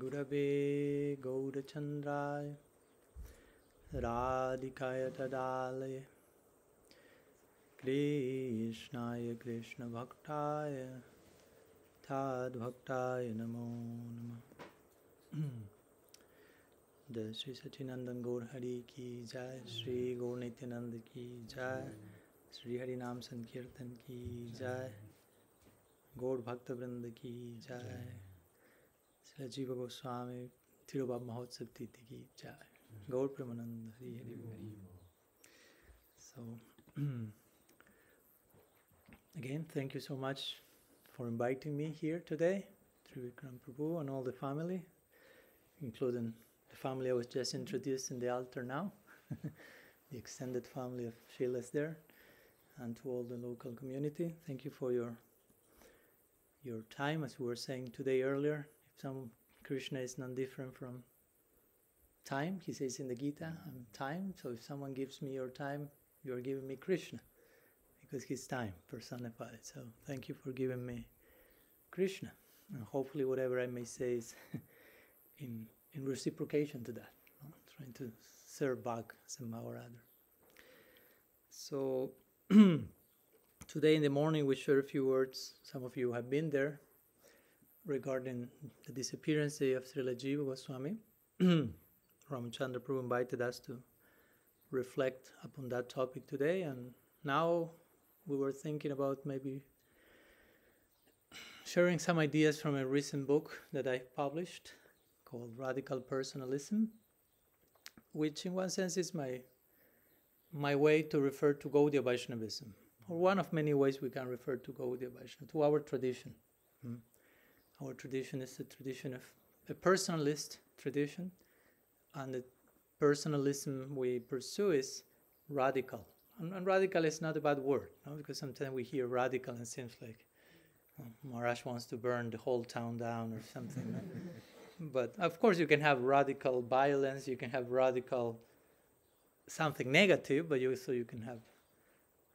गुरवे गौरचन्द्राय राधिकाय तदालय। कृष्णाय कृष्णभक्ताय तद्भक्ताय नमो नमः। जय श्री सचिनंदन गौर हरि की जय, श्री गौर नित्यानंद की जय, श्री हरि नाम संकीर्तन की जय, गौर भक्त वृंद की जय। so again thank you so much for inviting me here today Trivikram Prabhu and all the family including the family I was just introduced in the altar now the extended family of Shilas there and to all the local community. Thank you for your your time as we were saying today earlier. Some Krishna is non different from time, he says in the Gita, I'm time. So if someone gives me your time, you are giving me Krishna, because he's time personified. So thank you for giving me Krishna, and hopefully whatever I may say is in in reciprocation to that, no? trying to serve back somehow or other. So today in the morning we share a few words. Some of you have been there regarding the disappearance of Srila Jiva Goswami. Ramachandra Prabhu invited us to reflect upon that topic today, and now we were thinking about maybe sharing some ideas from a recent book that I published called Radical Personalism, which in one sense is my my way to refer to Gaudiya Vaishnavism, or one of many ways we can refer to Gaudiya Vaishnava, to our tradition. Mm. Our tradition is a tradition of a personalist tradition, and the personalism we pursue is radical. And, and radical is not a bad word, no? because sometimes we hear radical and it seems like oh, Maharaj wants to burn the whole town down or something. but of course you can have radical violence you can have radical something negative but you so you can have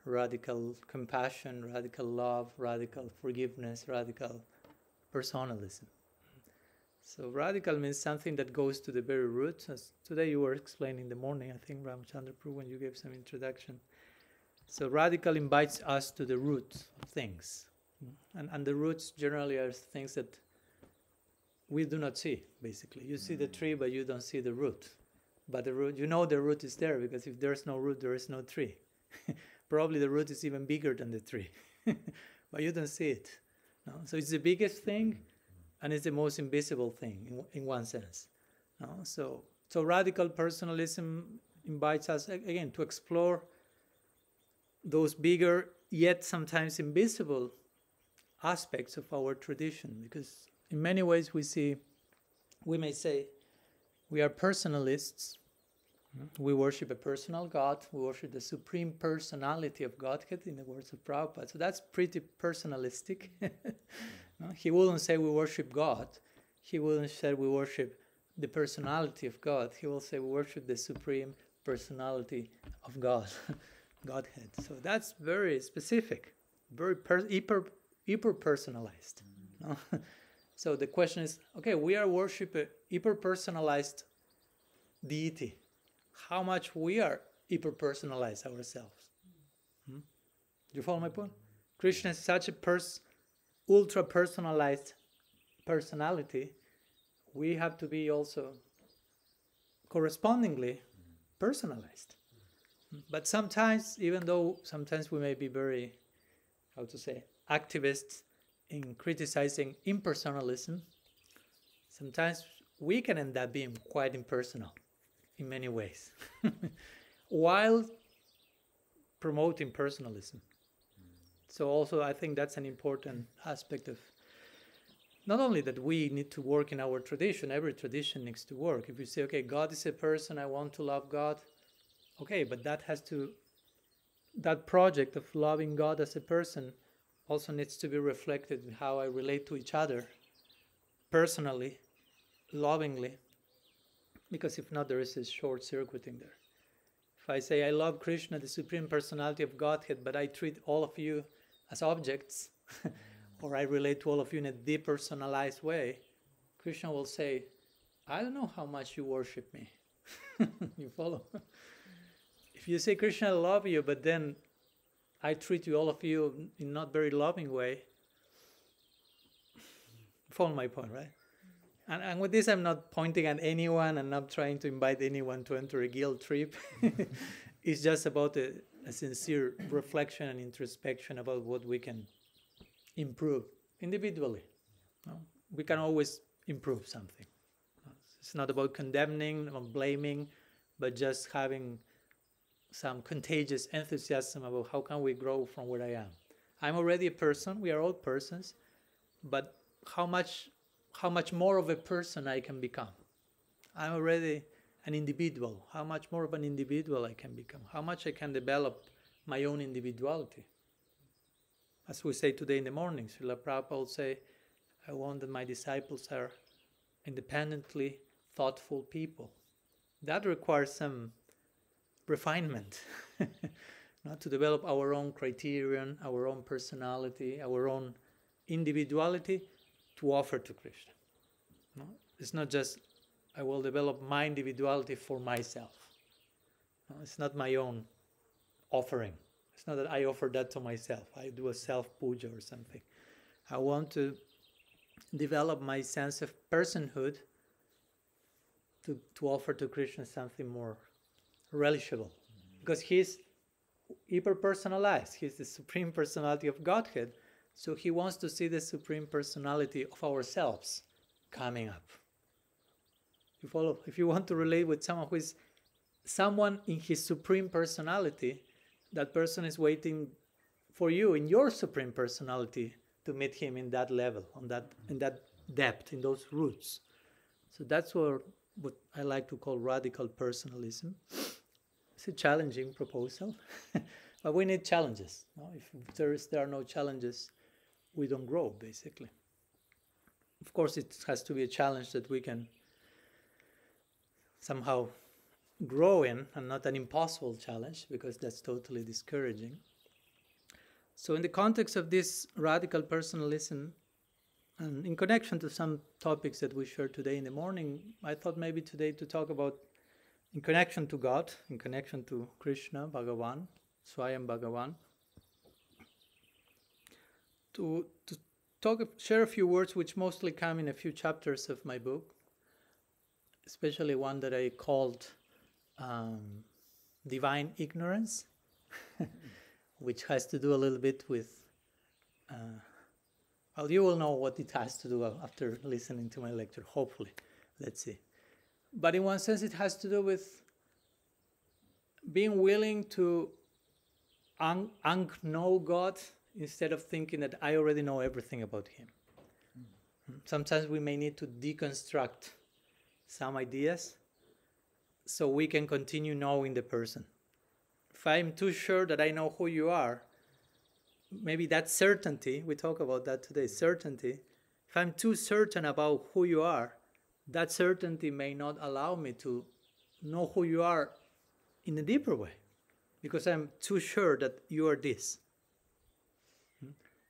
radical compassion radical love radical forgiveness radical personalism so radical means something that goes to the very roots. As today you were explaining in the morning i think ramchandra prabhu when you gave some introduction. So radical invites us to the roots of things. And, and the roots generally are things that we do not see basically. You see the mm. tree but you don't see the root. But the root you know the root is there because if there's no root there is no tree. Probably the root is even bigger than the tree. But you don't see it no? so it's the biggest thing and it's the most invisible thing in, in one sense no? so so radical personalism invites us again to explore those bigger yet sometimes invisible aspects of our tradition because in many ways we see we may say we are personalists we worship a personal god. We worship the supreme personality of godhead in the words of prabhupada. So that's pretty personalistic. No? he wouldn't say we worship god. He wouldn't say we worship the personality of god. He will say we worship the supreme personality of god godhead. So that's very specific very per- hyper hyper personalized no? So the question is okay, we are worshiping hyper personalized deity. How much we are hyper personalized ourselves? Hmm? Do you follow my point? Krishna is such a pers- ultra personalized personality. We have to be also correspondingly personalized. But sometimes, even though sometimes we may be very, how to say, activists in criticizing impersonalism, sometimes we can end up being quite impersonal in many ways while promoting personalism. So, also, I think that's an important aspect of not only that we need to work in our tradition, every tradition needs to work. If you say, okay, God is a person, I want to love God, okay, but that has to, that project of loving God as a person also needs to be reflected in how I relate to each other personally, lovingly, because if not, there is a short circuiting there. If I say I love Krishna, the Supreme Personality of Godhead, but I treat all of you as objects, or I relate to all of you in a depersonalized way, Krishna will say, I don't know how much you worship me. you follow? if you say, Krishna, I love you, but then I treat you, all of you, in not very loving way, follow my point, right? And, and with this, I'm not pointing at anyone and not trying to invite anyone to enter a guilt trip. it's just about a, a sincere reflection and introspection about what we can improve individually. No? We can always improve something. It's not about condemning or blaming, but just having some contagious enthusiasm about how can we grow from where I am. I'm already a person, we are all persons, but how much how much more of a person I can become. I'm already an individual. How much more of an individual I can become. How much I can develop my own individuality. As we say today in the morning, Srila Prabhupada will say, I want that my disciples are independently thoughtful people. That requires some refinement. Not to develop our own criterion, our own personality, our own individuality, to offer to Krishna. No? It's not just I will develop my individuality for myself. No? It's not my own offering. It's not that I offer that to myself. I do a self puja or something. I want to develop my sense of personhood to, to offer to Krishna something more relishable. Because he's hyper personalized, he's the supreme personality of Godhead. So he wants to see the supreme personality of ourselves coming up. You follow? If you want to relate with someone who is someone in his supreme personality, that person is waiting for you in your supreme personality to meet him in that level, on that in that depth, in those roots. So that's what what I like to call radical personalism. It's a challenging proposal, but we need challenges. No? If there, is, there are no challenges, we don't grow, basically. Of course, it has to be a challenge that we can somehow grow in and not an impossible challenge because that's totally discouraging. So, in the context of this radical personalism, and in connection to some topics that we shared today in the morning, I thought maybe today to talk about, in connection to God, in connection to Krishna, Bhagavan, Swayam Bhagavan, to, to talk, share a few words which mostly come in a few chapters of my book, especially one that I called um, Divine Ignorance, which has to do a little bit with, uh, well, you will know what it has to do after listening to my lecture, hopefully. Let's see. But in one sense, it has to do with being willing to un- know God instead of thinking that I already know everything about him. Mm. Sometimes we may need to deconstruct some ideas so we can continue knowing the person. If I'm too sure that I know who you are, maybe that certainty, we talk about that today, certainty. If I'm too certain about who you are, that certainty may not allow me to know who you are in a deeper way because I'm too sure that you are this.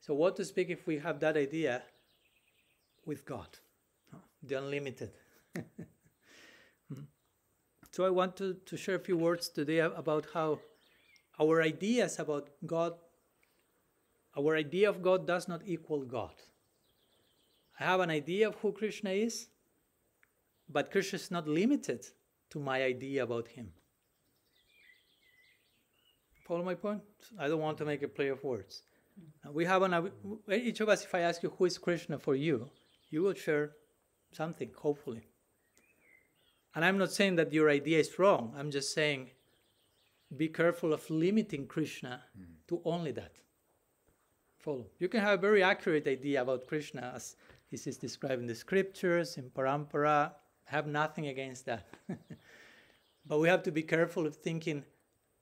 So, what to speak if we have that idea with God, the unlimited? Hmm. so, I want to, to share a few words today about how our ideas about God, our idea of God does not equal God. I have an idea of who Krishna is, but Krishna is not limited to my idea about him. Follow my point? I don't want to make a play of words. We have an, each of us, if I ask you who is Krishna for you, you will share something, hopefully. And I'm not saying that your idea is wrong. I'm just saying be careful of limiting Krishna mm. to only that. Follow. You can have a very accurate idea about Krishna as he is described in the scriptures, in Parampara. Have nothing against that. but we have to be careful of thinking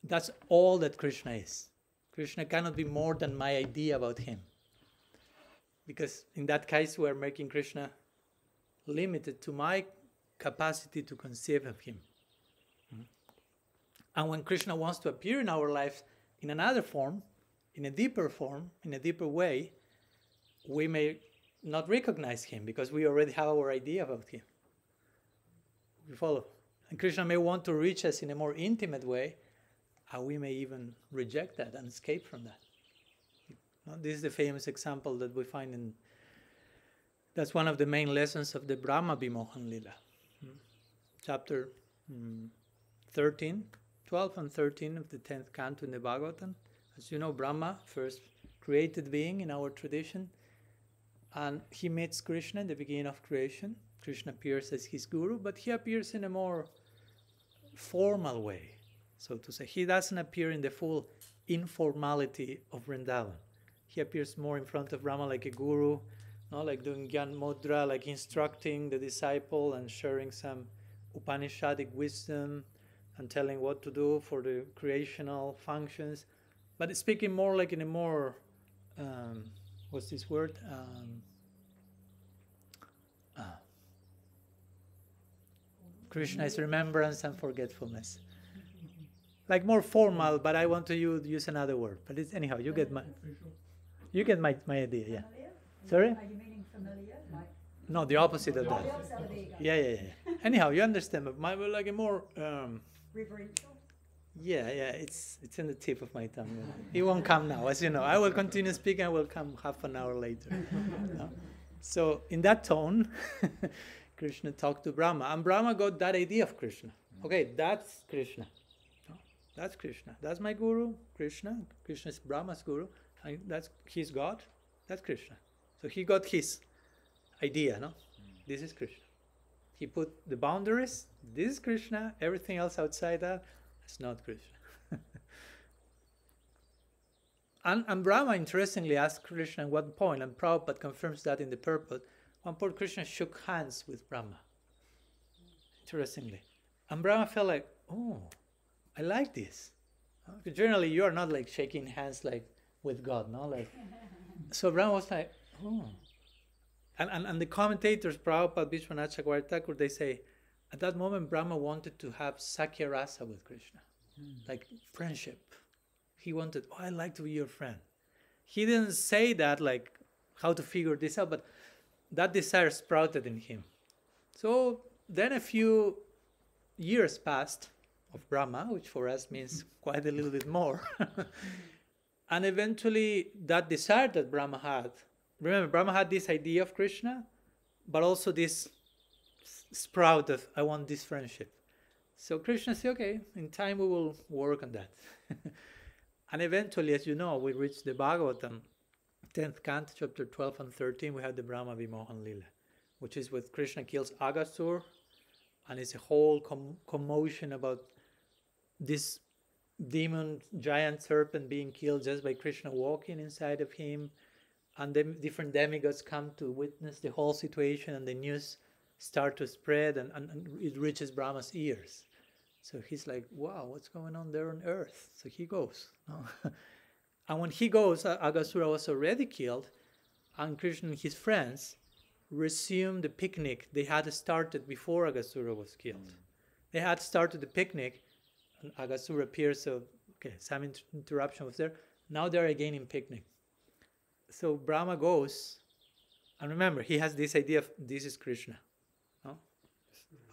that's all that Krishna is. Krishna cannot be more than my idea about him. Because in that case, we're making Krishna limited to my capacity to conceive of him. And when Krishna wants to appear in our lives in another form, in a deeper form, in a deeper way, we may not recognize him because we already have our idea about him. We follow. And Krishna may want to reach us in a more intimate way, and we may even reject that and escape from that. This is the famous example that we find in. That's one of the main lessons of the Brahma Vimohan Lila. Hmm. Chapter hmm, 13, 12 and 13 of the 10th canto in the Bhagavatam. As you know, Brahma, first created being in our tradition, and he meets Krishna in the beginning of creation. Krishna appears as his guru, but he appears in a more formal way, so to say. He doesn't appear in the full informality of Vrindavan. He appears more in front of Brahma like a guru, not like doing Gyan Mudra, like instructing the disciple and sharing some Upanishadic wisdom and telling what to do for the creational functions, but speaking more like in a more um, what's this word? Um, ah. Krishna is remembrance and forgetfulness. Like more formal, but I want to use, use another word. But it's anyhow, you get my you get my, my idea, yeah. Sorry? Are you meaning familiar? Like No, the opposite of that. the opposite, there you go. Yeah, yeah, yeah. Anyhow, you understand, but my like a more um, Reverential. Yeah, yeah, it's it's in the tip of my tongue. It won't come now, as you know. I will continue speaking. I will come half an hour later. No? So in that tone, Krishna talked to Brahma, and Brahma got that idea of Krishna. Okay, that's Krishna. That's Krishna. That's my guru, Krishna. Krishna is Brahma's guru, and that's his God. That's Krishna. So he got his idea. No, hmm. this is Krishna. He put the boundaries. This is Krishna. Everything else outside that it's not Krishna. and, and Brahma interestingly asked Krishna at one point, and Prabhupada confirms that in the purport. One point Krishna shook hands with Brahma. Interestingly. And Brahma felt like, oh, I like this. Because generally you are not like shaking hands like with God, no? Like so Brahma was like, oh. And, and, and the commentators, Prabhupada, Vishwanath Chakravarti Thakur, they say, at that moment, Brahma wanted to have Sakhya Rasa with Krishna, hmm. like friendship. He wanted, oh, I'd like to be your friend. He didn't say that, like, how to figure this out, but that desire sprouted in him. So then a few years passed of Brahma, which for us means quite a little bit more. and eventually, that desire that Brahma had, remember, Brahma had this idea of Krishna, but also this sprout of I want this friendship. So Krishna said, okay, in time we will work on that. and eventually, as you know, we reached the Bhagavatam, 10th canto, chapter 12 and 13, we have the Brahma Vimohan Lila, which is with Krishna kills Aghasur, and it's a whole com- commotion about this demon, giant serpent being killed just by Krishna walking inside of him. And then different demigods come to witness the whole situation, and the news start to spread and, and, and, it reaches Brahma's ears. So he's like, wow, what's going on there on earth? So he goes. No? and when he goes, Aghasura was already killed, and Krishna and his friends resume the picnic they had started before Aghasura was killed. Mm. They had started the picnic, Aghasura appears, so okay, some inter- interruption was there. Now they're again in picnic. So Brahma goes, and remember, he has this idea of this is Krishna. No?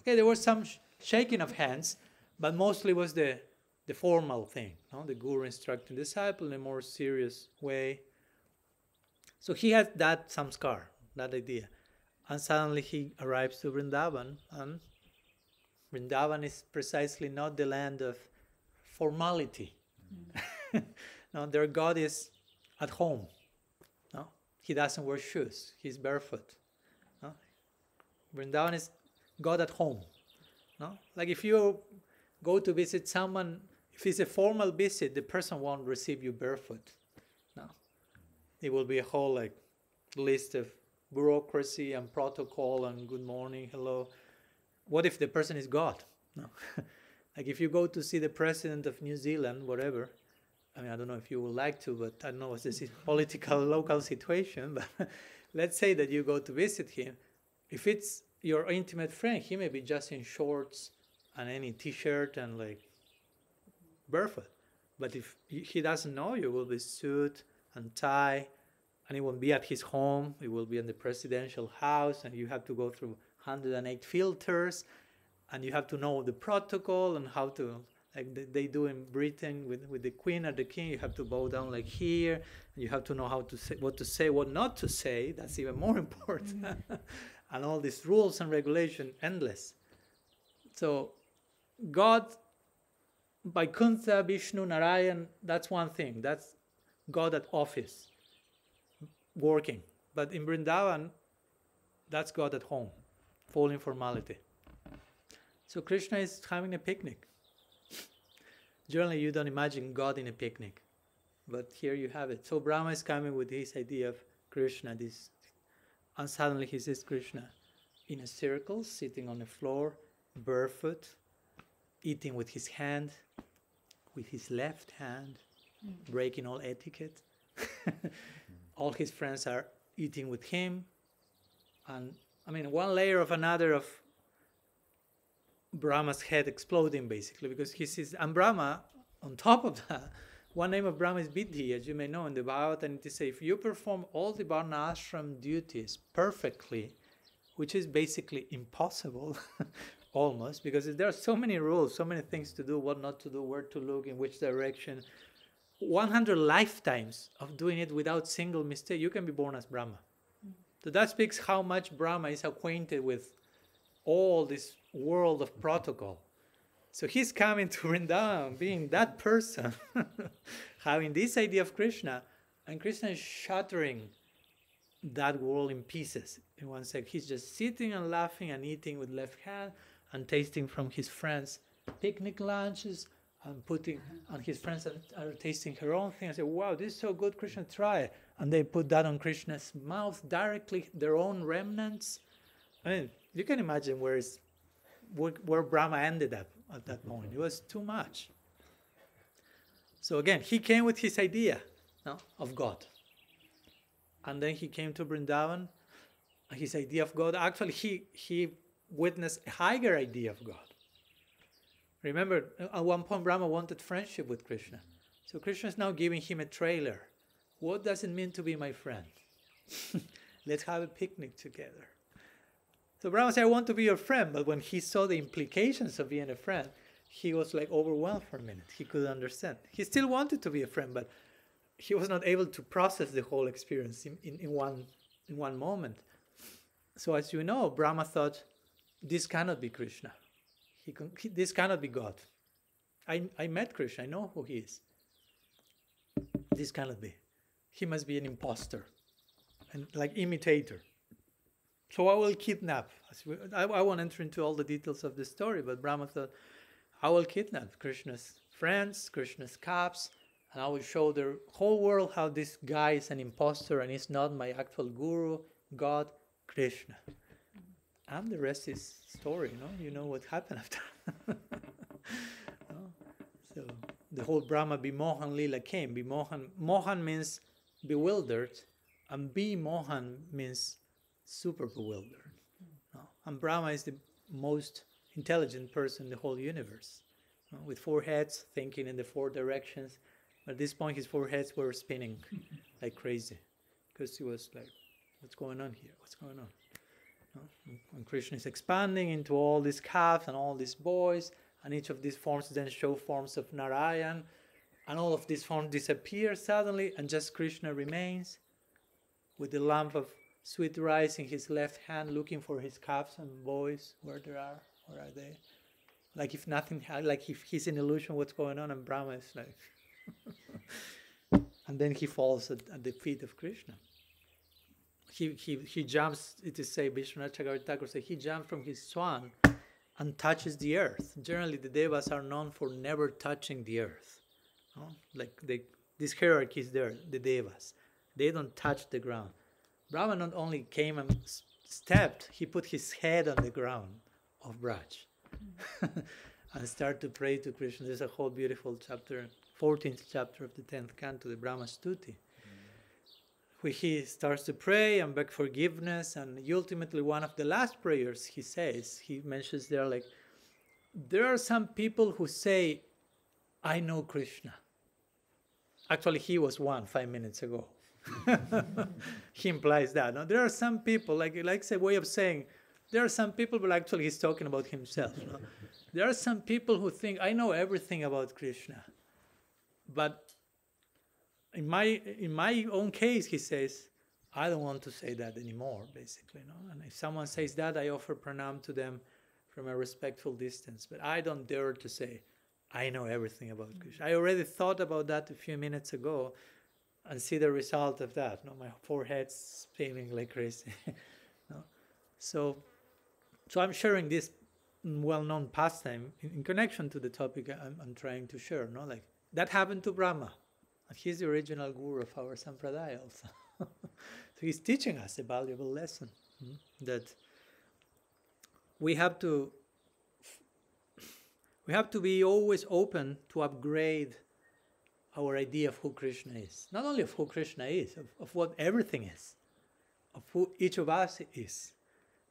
Okay, there was some sh- shaking of hands, but mostly was the the formal thing, no? the guru instructing disciple in a more serious way. So he had that samskar, that idea. And suddenly he arrives to Vrindavan, and Vrindavan is precisely not the land of formality. Mm. no, their God is at home. No? He doesn't wear shoes, he's barefoot. No? Vrindavan is God at home. No? Like if you go to visit someone, if it's a formal visit, the person won't receive you barefoot. No. It will be a whole like list of bureaucracy and protocol and good morning, hello. What if the person is God? No. like if you go to see the president of New Zealand, whatever, I mean, I don't know if you would like to, but I don't know what's the political local situation, but let's say that you go to visit him. If it's your intimate friend, he may be just in shorts and any t-shirt and like barefoot. But if he doesn't know you, will be suit and tie, and it won't be at his home. It will be in the presidential house, and you have to go through 108 filters. and you have to know the protocol and how to like they, do in Britain with, with the queen or the king. You have to bow down like here, and you have to know how to say what to say, what not to say. That's even more important. Mm-hmm. and all these rules and regulation endless. So God Vaikuntha, Vishnu, Narayan, that's one thing. That's God at office, working. But in Vrindavan, that's God at home, full informality. So Krishna is having a picnic. Generally, you don't imagine God in a picnic, but here you have it. So Brahma is coming with his idea of Krishna, this, and suddenly he sees Krishna in a circle, sitting on the floor, barefoot, eating with his hand, with his left hand, mm. breaking all etiquette. all his friends are eating with him, and I mean, one layer of another of Brahma's head exploding basically because he sees, and Brahma, on top of that, one name of Brahma is Vidhi, as you may know in the Bhagavad, and it says if you perform all the Varna ashram duties perfectly, which is basically impossible, almost, because there are so many rules, so many things to do, what not to do, where to look, in which direction. 100 lifetimes of doing it without single mistake, you can be born as Brahma. So that speaks how much Brahma is acquainted with all this world of protocol. So he's coming to Vrindavan, being that person, having this idea of Krishna, and Krishna is shattering that world in pieces. In one sec, he's just sitting and laughing and eating with left hand and tasting from his friends' picnic lunches and putting, and his friends are, are tasting her own thing. I say, wow, this is so good, Krishna, try it. And they put that on Krishna's mouth directly, their own remnants. I mean, you can imagine where, is, where, where Brahma ended up at that point. It was too much. So again, he came with his idea no, of God. And then he came to Vrindavan. His idea of God, actually, he, he witnessed a higher idea of God. Remember, at one point, Brahma wanted friendship with Krishna. So Krishna is now giving him a trailer. What does it mean to be my friend? Let's have a picnic together. So Brahma said, I want to be your friend. But when he saw the implications of being a friend, he was like overwhelmed for a minute. He couldn't understand. He still wanted to be a friend, but he was not able to process the whole experience in, in, in, one, in one moment. So, as you know, Brahma thought, this cannot be Krishna. He, can, he this cannot be God. I, I met Krishna, I know who he is. This cannot be. He must be an impostor, and like imitator. So I will kidnap. I, I won't enter into all the details of the story, but Brahma thought, I will kidnap Krishna's friends, Krishna's caps, and I will show the whole world how this guy is an impostor and is not my actual guru, God, Krishna. And the rest is story, you know. You know what happened after. So the whole Brahma Bimohan Lila came. Bimohan Mohan means bewildered, and B Bimohan means super bewildered. No? And Brahma is the most intelligent person in the whole universe, no? with four heads, thinking in the four directions. At this point, his four heads were spinning like crazy because he was like, What's going on here? What's going on? No? And Krishna is expanding into all these calves and all these boys, and each of these forms then show forms of Narayan, and all of these forms disappear suddenly, and just Krishna remains with the lamp of sweet rice in his left hand, looking for his calves and boys where they are. Where are they? Like if nothing, like if he's in illusion, what's going on? And Brahma is like, and then he falls at, at, the feet of Krishna. He he he jumps. It is say Vishwanath Chakravarti say he jumps from his swan and touches the earth. Generally, the devas are known for never touching the earth. No? Like they, this hierarchy is there. The devas, they don't touch the ground. Brahma not only came and stepped, he put his head on the ground of Braj and started to pray to Krishna. There's a whole beautiful chapter, 14th chapter of the 10th canto, the Brahma Stuti, where he starts to pray and beg forgiveness. And ultimately, one of the last prayers he says, he mentions there, like, there are some people who say, I know Krishna. Actually, he was one five minutes ago. he implies that. No? There are some people, like like a way of saying, there are some people, but actually he's talking about himself. Know? There are some people who think I know everything about Krishna, but in my in my own case, he says, I don't want to say that anymore. Basically, no. And if someone says that, I offer pranam to them from a respectful distance. But I don't dare to say I know everything about Krishna. I already thought about that a few minutes ago, and see the result of that. No, my forehead's spinning like crazy. no? So, so I'm sharing this well-known pastime in, in connection to the topic I'm, I'm, trying to share. No, like that happened to Brahma, and he's the original guru of our sampradaya also. so he's teaching us a valuable lesson hmm? that we have to we have to be always open to upgrade our idea of who Krishna is. Not only of who Krishna is, of, of what everything is, of who each of us is.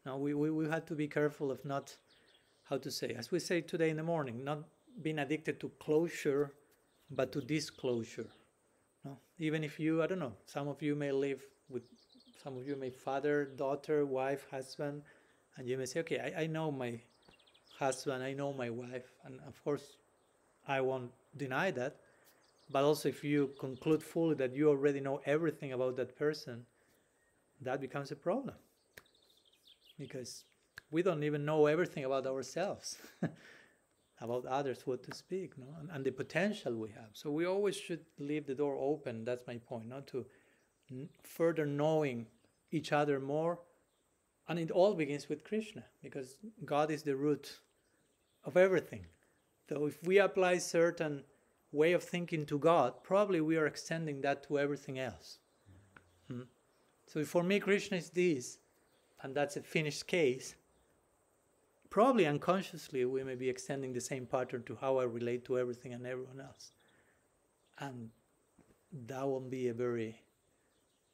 Now, we, we, we have to be careful of not, how to say, as we say today in the morning, not being addicted to closure, but to disclosure. No? Even if you, I don't know, some of you may live with, some of you may father, daughter, wife, husband, and you may say, okay, I, I know my husband, I know my wife, and of course, I won't deny that but also, if you conclude fully that you already know everything about that person, that becomes a problem. Because we don't even know everything about ourselves, about others, what to speak, no? and, and, the potential we have. So we always should leave the door open. That's my point, not to n- further knowing each other more. And it all begins with Krishna, because God is the root of everything. So if we apply certain way of thinking to God, probably we are extending that to everything else. Hmm? So for me, Krishna is this, and that's a finished case. Probably unconsciously, we may be extending the same pattern to how I relate to everything and everyone else. And that won't be a very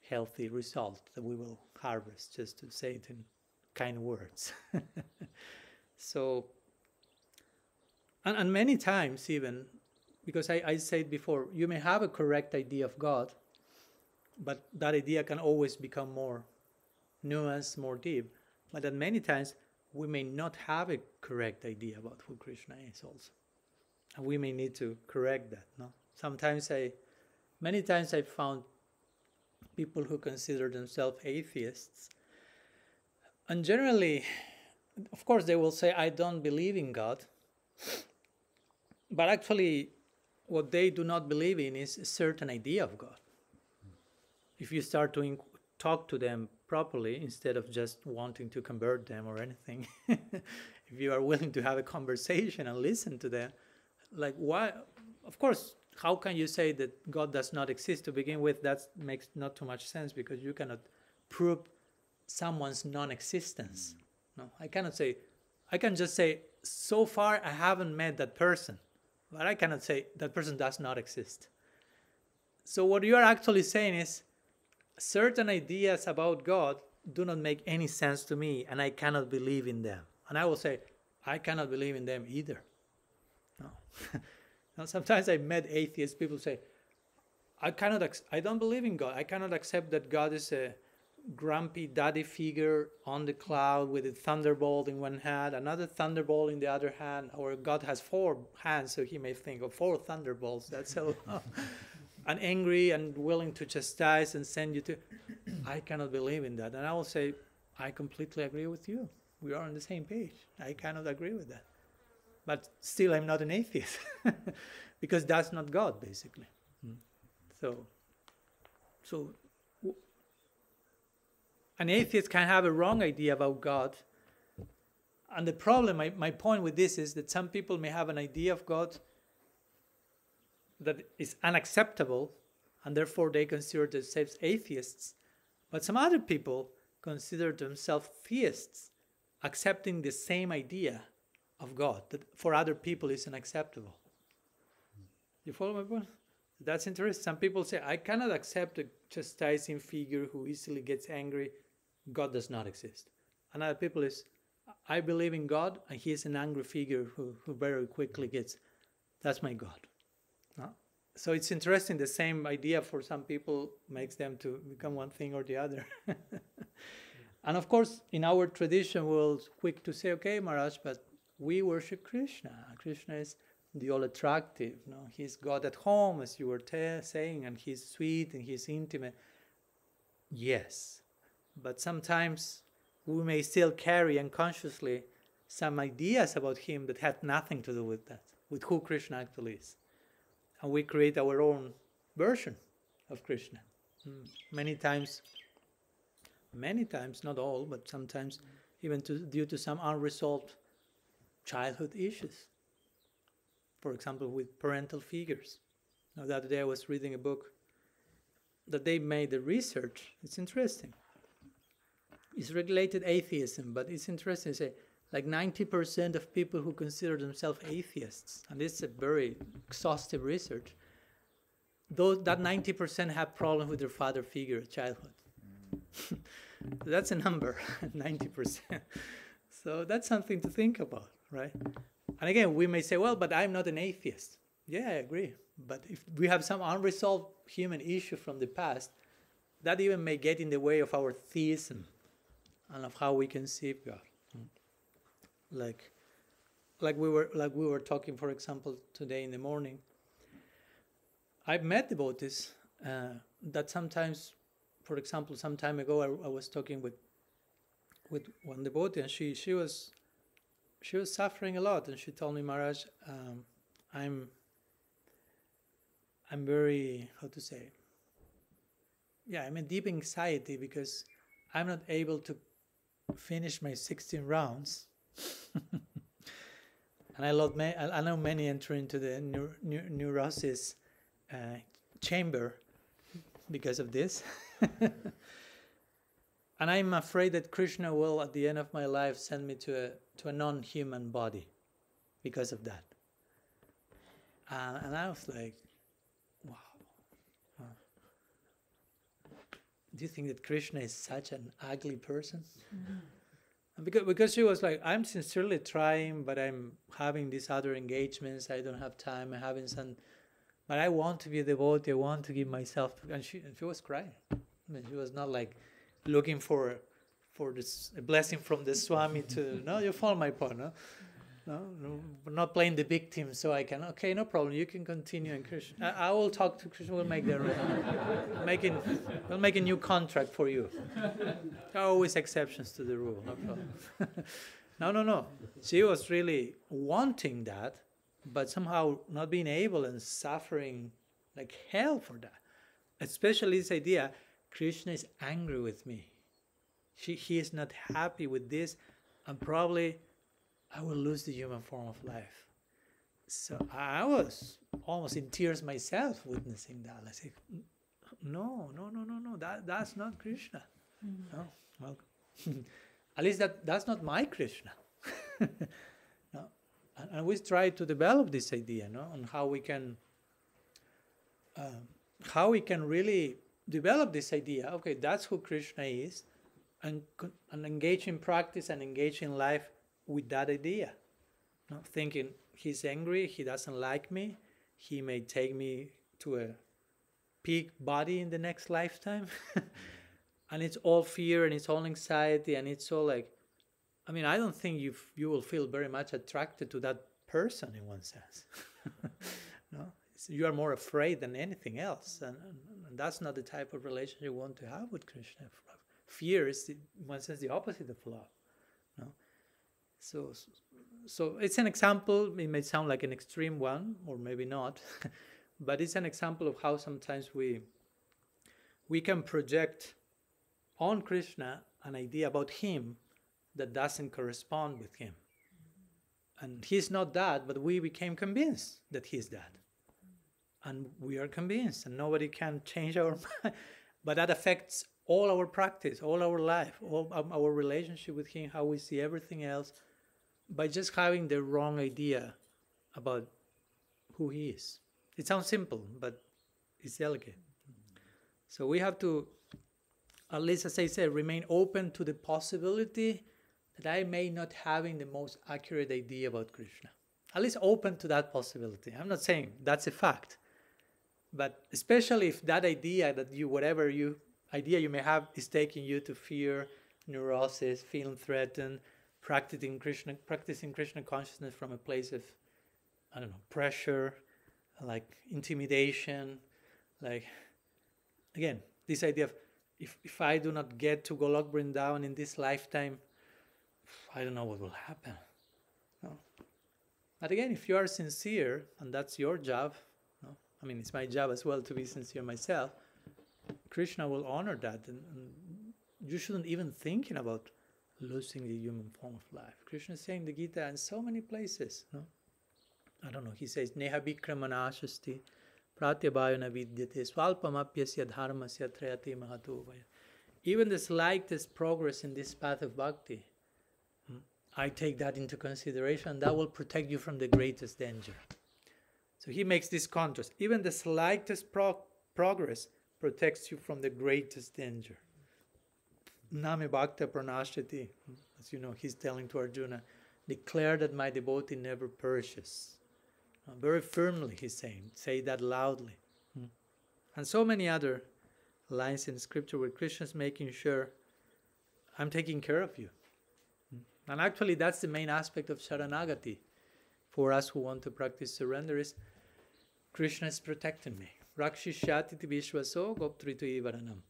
healthy result that we will harvest, just to say it in kind words. so, and, and many times, even because I, I said before, you may have a correct idea of God, but that idea can always become more nuanced, more deep. But that many times we may not have a correct idea about who Krishna is also. And we may need to correct that. No? Sometimes I many times I found people who consider themselves atheists. And generally, of course, they will say, I don't believe in God. But actually, what they do not believe in is a certain idea of God. If you start to inc- talk to them properly instead of just wanting to convert them or anything, if you are willing to have a conversation and listen to them, like why? Of course, how can you say that God does not exist to begin with? That makes not too much sense because you cannot prove someone's non-existence. Mm. No, I cannot say. I can just say so far I haven't met that person but I cannot say that person does not exist. So what you are actually saying is certain ideas about God do not make any sense to me and I cannot believe in them. And I will say, I cannot believe in them either. No. now, sometimes I met atheists, people say, I cannot, I don't believe in God. I cannot accept that God is a grumpy daddy figure on the cloud with a thunderbolt in one hand, another thunderbolt in the other hand, or God has four hands, so he may think of four thunderbolts. That's so. and angry and willing to chastise and send you to. I cannot believe in that. And I will say, I completely agree with you. We are on the same page. I cannot agree with that. But still, I'm not an atheist because that's not God, basically. Mm. So, so an atheist can have a wrong idea about God. And the problem, my, my point with this is that some people may have an idea of God that is unacceptable, and therefore they consider themselves atheists. But some other people consider themselves theists, accepting the same idea of God that for other people is unacceptable. You follow my point? That's interesting. Some people say, I cannot accept a chastising figure who easily gets angry God does not exist. Another people is, I believe in God, and He is an angry figure who, who very quickly gets, that's my God. No? So it's interesting, the same idea for some people makes them to become one thing or the other. And of course, in our tradition, we're quick to say, okay, Maharaj, but we worship Krishna. Krishna is the all attractive. No? He's God at home, as you were saying, and he's sweet and he's intimate. Yes, but sometimes we may still carry unconsciously some ideas about him that have nothing to do with that, with who Krishna actually is. And we create our own version of Krishna. Mm. Many times, many times, not all, but sometimes, even to, due to some unresolved childhood issues. For example, with parental figures. Now, the other day I was reading a book that they made the research. It's interesting. It's regulated atheism, but it's interesting to say like 90% of people who consider themselves atheists, and this is a very exhaustive research, those, that 90% have problems with their father figure at childhood. that's a number, 90%. So that's something to think about, right? And again, we may say, well, but I'm not an atheist. Yeah, I agree. But if we have some unresolved human issue from the past, that even may get in the way of our theism and of how we conceive God. Like, like we were like we were talking, for example, today in the morning. I've met devotees uh, that sometimes, for example, some time ago, I, I was talking with with one devotee, and she she was she was suffering a lot, and she told me, Maharaj, um, I'm I'm very how to say. Yeah, I'm in deep anxiety because I'm not able to finish my 16 rounds. and I, love ma- I know many enter into the neur- neur- neurosis uh, chamber because of this. and I'm afraid that Krishna will, at the end of my life, send me to a, to a non human body because of that. Uh, and I was like, Do you think that Krishna is such an ugly person? Mm-hmm. Because, because she was like, I'm sincerely trying, but I'm having these other engagements. I don't have time. I'm having some, but I want to be a devotee. I want to give myself. And she, and she was crying. I mean, she was not like looking for for this a blessing from the Swami to no, you follow my point, no? No, no, not playing the victim, so I can. Okay, no problem. You can continue, and Krishna. I, I will talk to Krishna. We'll make the making. We'll make a new contract for you. There are always exceptions to the rule. No problem. no, no, no. She was really wanting that, but somehow not being able and suffering like hell for that. Especially this idea, Krishna is angry with me. She, he is not happy with this, and probably I will lose the human form of life. So I was almost in tears myself witnessing that. I said, no, no, no, no, no, that, that's not Krishna. Mm-hmm. No, well, at least that, that's not my Krishna. no. and, and, we try to develop this idea no, on how we can um, how we can really develop this idea. Okay, that's who Krishna is, and, and engage in practice and engage in life with that idea. Thinking he's angry, he doesn't like me, he may take me to a peak body in the next lifetime. and it's all fear and it's all anxiety and it's all like, I mean, I don't think you you will feel very much attracted to that person in one sense. no, it's, you are more afraid than anything else, and, and, that's not the type of relationship you want to have with Krishna. Fear is, in one sense, the opposite of love. No, so, so it's an example. It may sound like an extreme one, or maybe not, but it's an example of how sometimes we we can project on Krishna an idea about him that doesn't correspond with him. And he's not that, but we became convinced that he's that. And we are convinced, and nobody can change our mind. But that affects all our practice, all our life, all um, our relationship with him, how we see everything else, by just having the wrong idea about who he is. It sounds simple, but it's delicate. So we have to, at least as I said, remain open to the possibility that I may not having the most accurate idea about Krishna. At least open to that possibility. I'm not saying that's a fact, but especially if that idea that you, whatever you idea you may have, is taking you to fear neurosis, feeling threatened, practicing Krishna, practicing Krishna consciousness from a place of, I don't know, pressure, like intimidation, like, again, this idea of if, if I do not get to Golok Vrindavan in this lifetime, I don't know what will happen. No. But again, if you are sincere, and that's your job, no? I mean, it's my job as well to be sincere myself, Krishna will honor that. And, and you shouldn't even thinking about losing the human form of life. Krishna is saying the Gita in so many places. No? I don't know, he says, Neha Vikramanashasti pratyabhayana vidyate swalpamapyasya dharmasya trayati mahatuvaya. Even the slightest progress in this path of bhakti, hmm, I take that into consideration. That will protect you from the greatest danger. So he makes this contrast. Even the slightest pro- progress protects you from the greatest danger. Name Bhakta as you know, he's telling to Arjuna, declare that my devotee never perishes. Uh, very firmly, he's saying, say that loudly. Hmm. And so many other lines in scripture where Krishna's making sure I'm taking care of you. Hmm. And actually, that's the main aspect of Sharanagati for us who want to practice surrender is Krishna is protecting me. Rakshishyati vishwaso goptritu ivaranam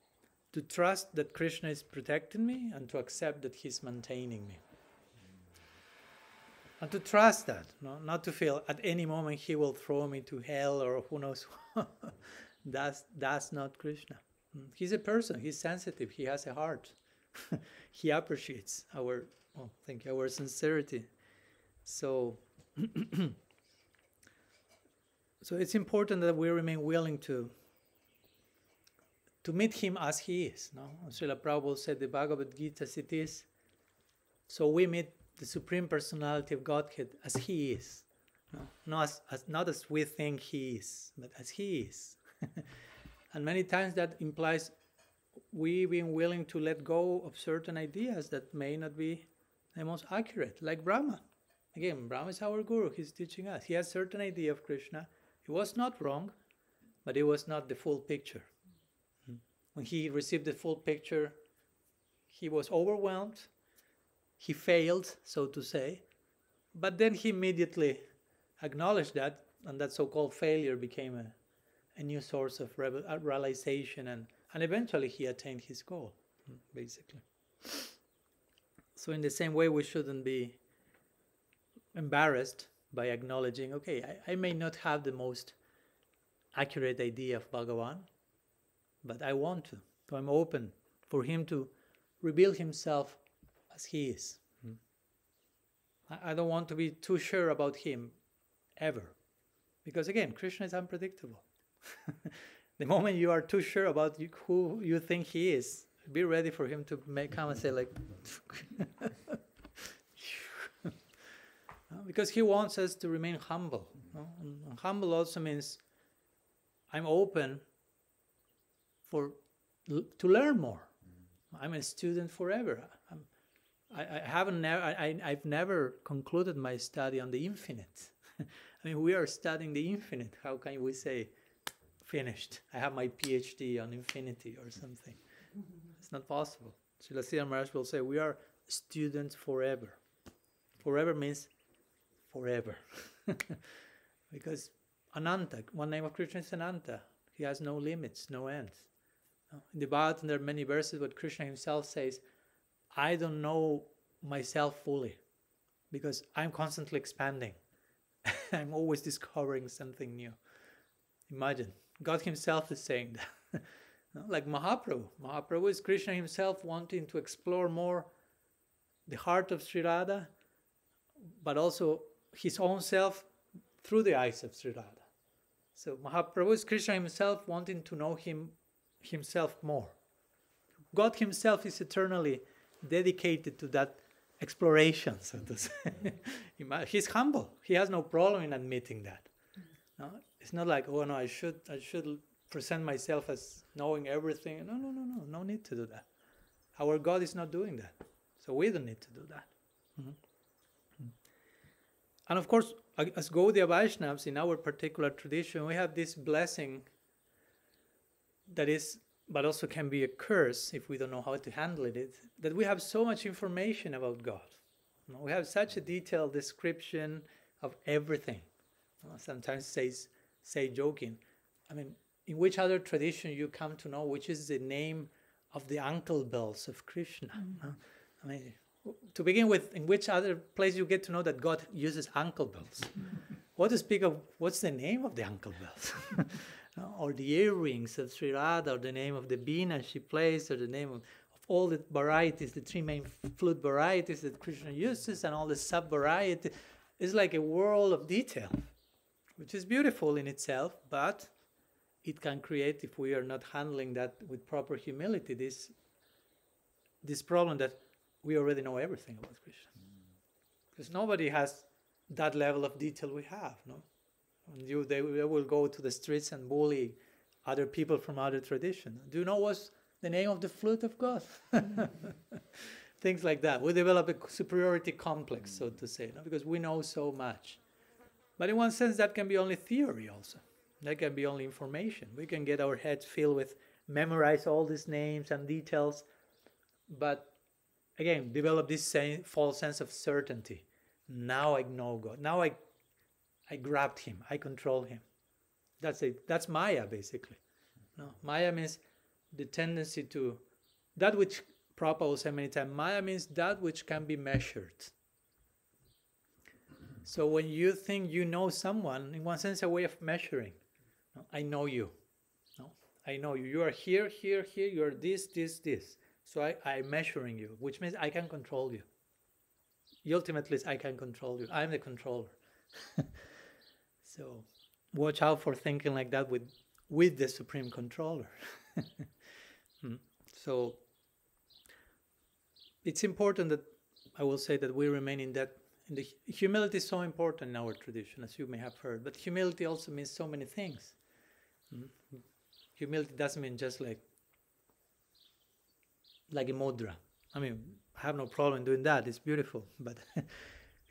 to trust that Krishna is protecting me and to accept that He's maintaining me. And to trust that, no? not to feel at any moment He will throw me to hell or who knows. that's, that's not Krishna. He's a person, He's sensitive, He has a heart. he appreciates our, oh, thank you, our sincerity. So, so it's important that we remain willing to to meet him as he is. No? Srila Prabhupada said the Bhagavad Gita as it is. So we meet the Supreme Personality of Godhead as he is. No? Not, as, as, not as we think he is, but as he is. and many times that implies we being willing to let go of certain ideas that may not be the most accurate, like Brahma. Again, Brahma is our guru, he's teaching us. He has certain idea of Krishna. It was not wrong, but it was not the full picture. When he received the full picture, he was overwhelmed. He failed, so to say. But then he immediately acknowledged that, and that so called failure became a, a new source of uh, realization, and, and eventually he attained his goal, basically. So, in the same way, we shouldn't be embarrassed by acknowledging, okay, I, I may not have the most accurate idea of Bhagavan, but I want to. So I'm open for him to reveal himself as he is. Mm. I, don't want to be too sure about him ever. Because again, Krishna is unpredictable. the moment you are too sure about who you think he is, be ready for him to make, come and say like, because he wants us to remain humble. Humble also means I'm open for to learn more. I'm a student forever. I'm, I, I haven't never I, I've never concluded my study on the infinite. I mean, we are studying the infinite. How can we say finished? I have my PhD on infinity or something. It's not possible. Srila Sridhar Maharaj will say, we are students forever. Forever means forever. because Ananta, one name of Krishna is Ananta. He has no limits, no ends. In the Bhagavatam, there are many verses where Krishna himself says, I don't know myself fully because I'm constantly expanding. I'm always discovering something new. Imagine, God Himself is saying that. like Mahaprabhu. Mahaprabhu is Krishna Himself wanting to explore more the heart of Sri Radha, but also His own self through the eyes of Sri Radha. So Mahaprabhu is Krishna Himself wanting to know Him himself more. God himself is eternally dedicated to that exploration, so to say. He's humble. He has no problem in admitting that. No? It's not like, oh no, I should I should present myself as knowing everything. No, no, no, no, no need to do that. Our God is not doing that. So we don't need to do that. Mm-hmm. mm-hmm. And of course, as Gaudiya Vaishnavas in our particular tradition, we have this blessing that is but also can be a curse if we don't know how to handle it, that we have so much information about God. You know, we have such a detailed description of everything. You know, sometimes says say joking. I mean, in which other tradition you come to know which is the name of the uncle bells of Krishna? Mm. no? I mean, to begin with, in which other place you get to know that God uses uncle bells? what to speak of? What's the name of the uncle bells? Uh, or the earrings of Sri Radha, or the name of the Bina she plays, or the name of, of all the varieties, the three main flute varieties that Krishna uses, and all the sub varieties. It's like a world of detail, which is beautiful in itself, but it can create, if we are not handling that with proper humility, this this problem that we already know everything about Krishna. Mm. Because nobody has that level of detail we have, no? And you, they, they will go to the streets and bully other people from other tradition. Do you know what's the name of the flute of God? Things like that. We develop a superiority complex, so mm. to say, no? because we know so much. But in one sense, that can be only theory also. That can be only information. We can get our heads filled with memorize all these names and details, but again, develop this same false sense of certainty. Now I know God. Now I, I grabbed Him. I control Him. That's it. That's Maya basically. No, Maya means the tendency to that which Prabhupada will say many times. Maya means that which can be measured. So when you think you know someone, in one sense, a way of measuring. No, I know you. No, I know you. You are here, here, here. You are this, this, this. So I, I'm measuring you, which means I can control you. Ultimately, I can control you. I'm the controller. so watch out for thinking like that with with the supreme controller. Hmm. so it's important that I will say that we remain in that. The humility is so important in our tradition, as you may have heard. But humility also means so many things. Hmm. Humility doesn't mean just like like a mudra. I mean, I have no problem doing that. It's beautiful, but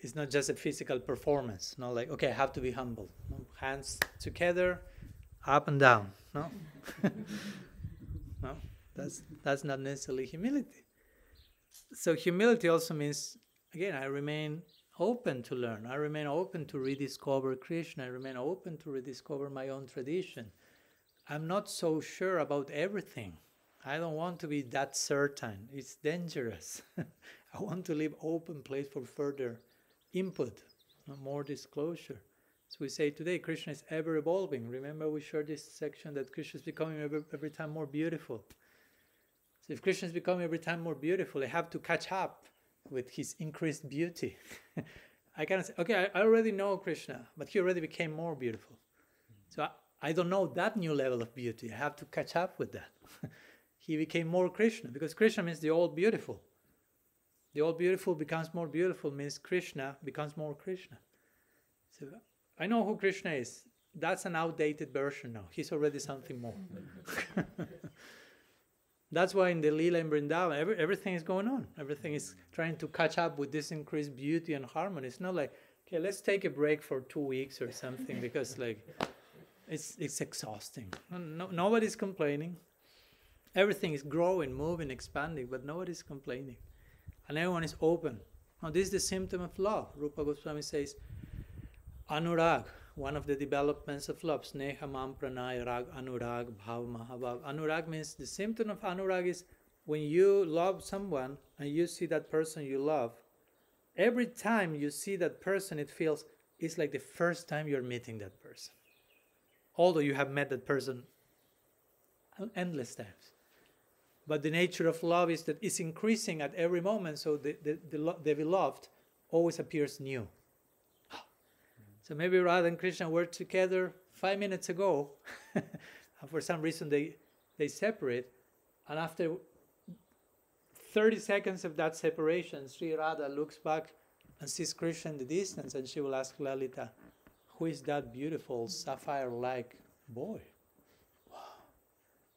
it's not just a physical performance. Not like okay, I have to be humble. No? Hands together, up and down. No, no, that's that's not necessarily humility. So humility also means again, I remain open to learn. I remain open to rediscover Krishna. I remain open to rediscover my own tradition. I'm not so sure about everything. I don't want to be that certain. It's dangerous. I want to leave open place for further input, more disclosure. So we say today Krishna is ever evolving. Remember we shared this section that Krishna is becoming every, every time more beautiful. So if Krishna is becoming every time more beautiful, I have to catch up with his increased beauty. I cannot say, okay, I, already know Krishna, but he already became more beautiful. So I, I don't know that new level of beauty. I have to catch up with that. he became more Krishna because Krishna means the all beautiful. The all beautiful becomes more beautiful means Krishna becomes more Krishna. So I know who Krishna is. That's an outdated version now. He's already something more. That's why in the Lila in Vrindavan, every, everything is going on. Everything is trying to catch up with this increased beauty and harmony. It's not like, okay, let's take a break for two weeks or something because like it's it's exhausting. No, nobody's complaining. Everything is growing, moving, expanding, but nobody's complaining. And everyone is open. Now this is the symptom of love. Rupa Goswami says, Anurag, one of the developments of love, Sneha Mam Pranay Rag Anurag Bhav Mahabhav. Anurag means the symptom of Anurag is when you love someone and you see that person you love, every time you see that person, it feels it's like the first time you're meeting that person. Although you have met that person uh, endless times. But the nature of love is that it's increasing at every moment, so the, the, the, the beloved always appears new. So maybe Radha and Krishna were together five minutes ago, and for some reason they, they separate, and after 30 seconds of that separation, Sri Radha looks back and sees Krishna in the distance, and she will ask Lalita, Who is that beautiful sapphire like boy?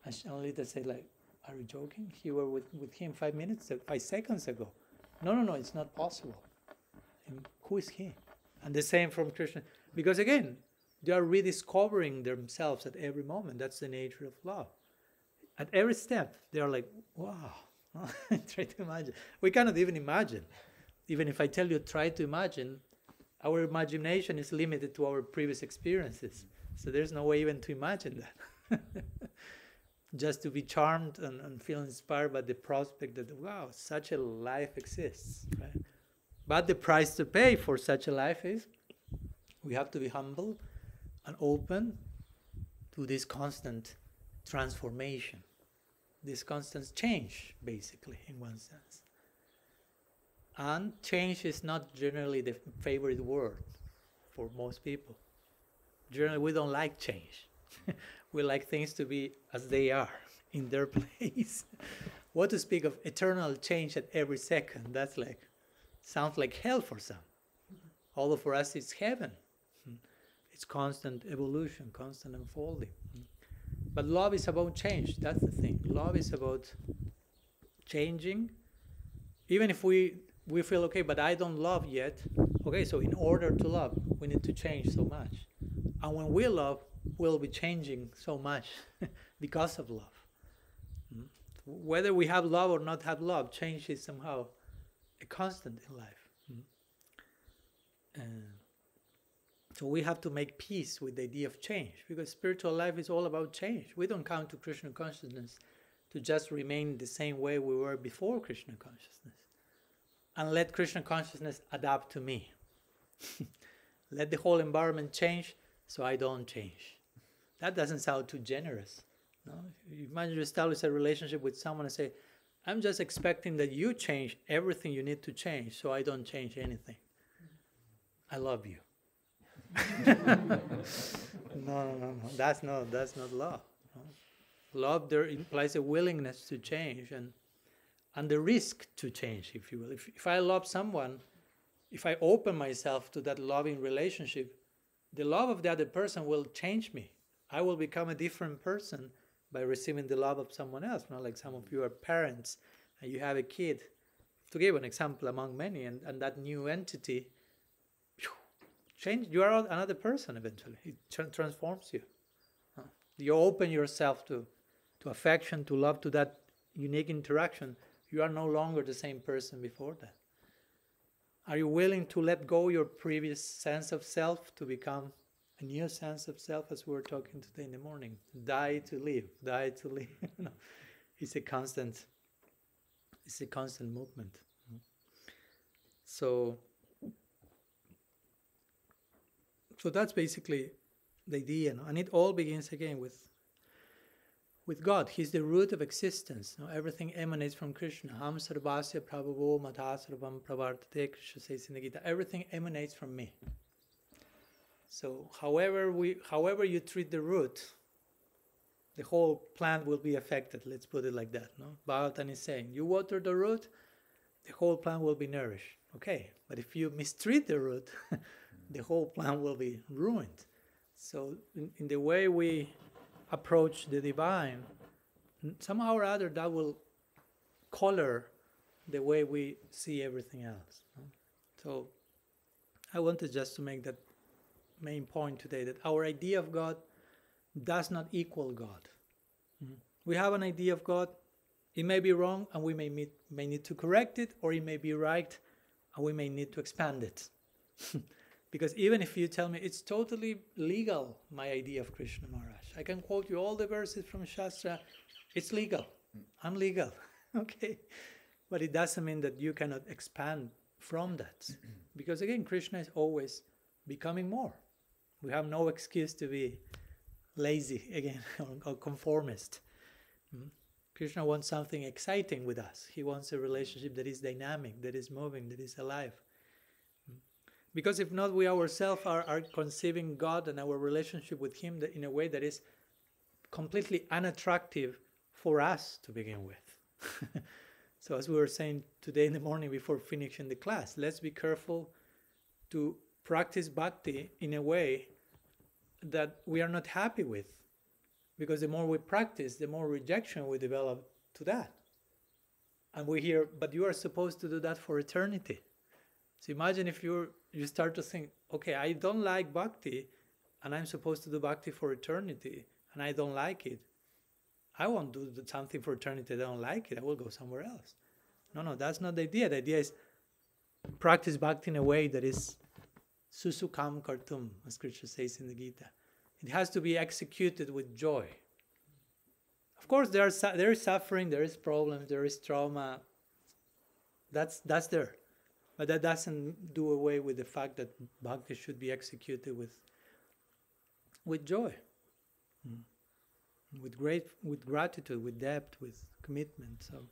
And Lalita said, like, Are you joking? You were with, with him five minutes, five seconds ago. No, no, no, it's not possible. And who is he? And the same from Krishna. Because again, they are rediscovering themselves at every moment. That's the nature of love. At every step, they are like, wow. try to imagine. We cannot even imagine. Even if I tell you, try to imagine, our imagination is limited to our previous experiences. So there's no way even to imagine that. Just to be charmed and, and feel inspired by the prospect that, wow, such a life exists. Right? But the price to pay for such a life is we have to be humble and open to this constant transformation, this constant change, basically, in one sense. And change is not generally the favorite word for most people. Generally, we don't like change. we like things to be as they are, in their place. what to speak of eternal change at every second? That's like, sounds like hell for some. Although for us, it's heaven. It's constant evolution, constant unfolding. But love is about change. That's the thing. Love is about changing. Even if we we feel okay, but I don't love yet. Okay, so in order to love, we need to change so much. And when we love, we'll be changing so much because of love. Whether we have love or not have love, change is somehow a constant in life. And so we have to make peace with the idea of change because spiritual life is all about change. We don't come to Krishna consciousness to just remain the same way we were before Krishna consciousness. And let Krishna consciousness adapt to me. let the whole environment change so I don't change. That doesn't sound too generous. No? You establish a relationship with someone and say, I'm just expecting that you change everything you need to change so I don't change anything. I love you. no, no, no, no. That's not that's not love. No? Love there implies a willingness to change and and the risk to change, if you will. If if I love someone, if I open myself to that loving relationship, the love of the other person will change me. I will become a different person by receiving the love of someone else. Not like some of mm. you are parents. And you have a kid. To give an example among many, and, and that new entity change you are another person eventually. It tra- transforms you. You open yourself to to affection to love to that unique interaction. You are no longer the same person before that. Are you willing to let go your previous sense of self to become a new sense of self as we were talking today in the morning die to live die to live it's a constant it's a constant movement so so that's basically the idea, and it all begins again with with God. He's the root of existence. Everything emanates from Krishna. Ham sarvasya prabhavo matasarvam pravartate, Krishna says in the Gita. Everything emanates from me. So however we however you treat the root, the whole plant will be affected. Let's put it like that. No? Bhagavatam is saying, you water the root, the whole plant will be nourished. Okay, but if you mistreat the root, the whole plant will be ruined. So, in, in, the way we approach the divine, somehow or other that will color the way we see everything else. So, I wanted just to make that main point today that our idea of God does not equal God. Mm-hmm. We have an idea of God, it may be wrong and we may, meet, may need to correct it, or it may be right and we may need to expand it. Because even if you tell me it's totally legal, my idea of Krishna Maharaj, I can quote you all the verses from Shastra, it's legal. I'm legal. okay. But it doesn't mean that you cannot expand from that. because again, Krishna is always becoming more. We have no excuse to be lazy again or conformist. Mm-hmm. Krishna wants something exciting with us. He wants a relationship that is dynamic, that is moving, that is alive. Because if not, we ourselves are, are conceiving God and our relationship with Him in a way that is completely unattractive for us to begin with. so, as we were saying today in the morning before finishing the class, let's be careful to practice bhakti in a way that we are not happy with. Because the more we practice, the more rejection we develop to that. And we hear, but you are supposed to do that for eternity. So imagine if you're you start to think, okay, I don't like bhakti, and I'm supposed to do bhakti for eternity, and I don't like it. I won't do something for eternity. I don't like it. I will go somewhere else. No, no, that's not the idea. The idea is practice bhakti in a way that is susukam kartum, as Krishna says in the Gita. It has to be executed with joy. Of course, there, are, there is suffering, there is problems, there is trauma. That's, that's there. But that doesn't do away with the fact that bhakti should be executed with, with joy, mm. with great, with gratitude, with depth, with commitment. So,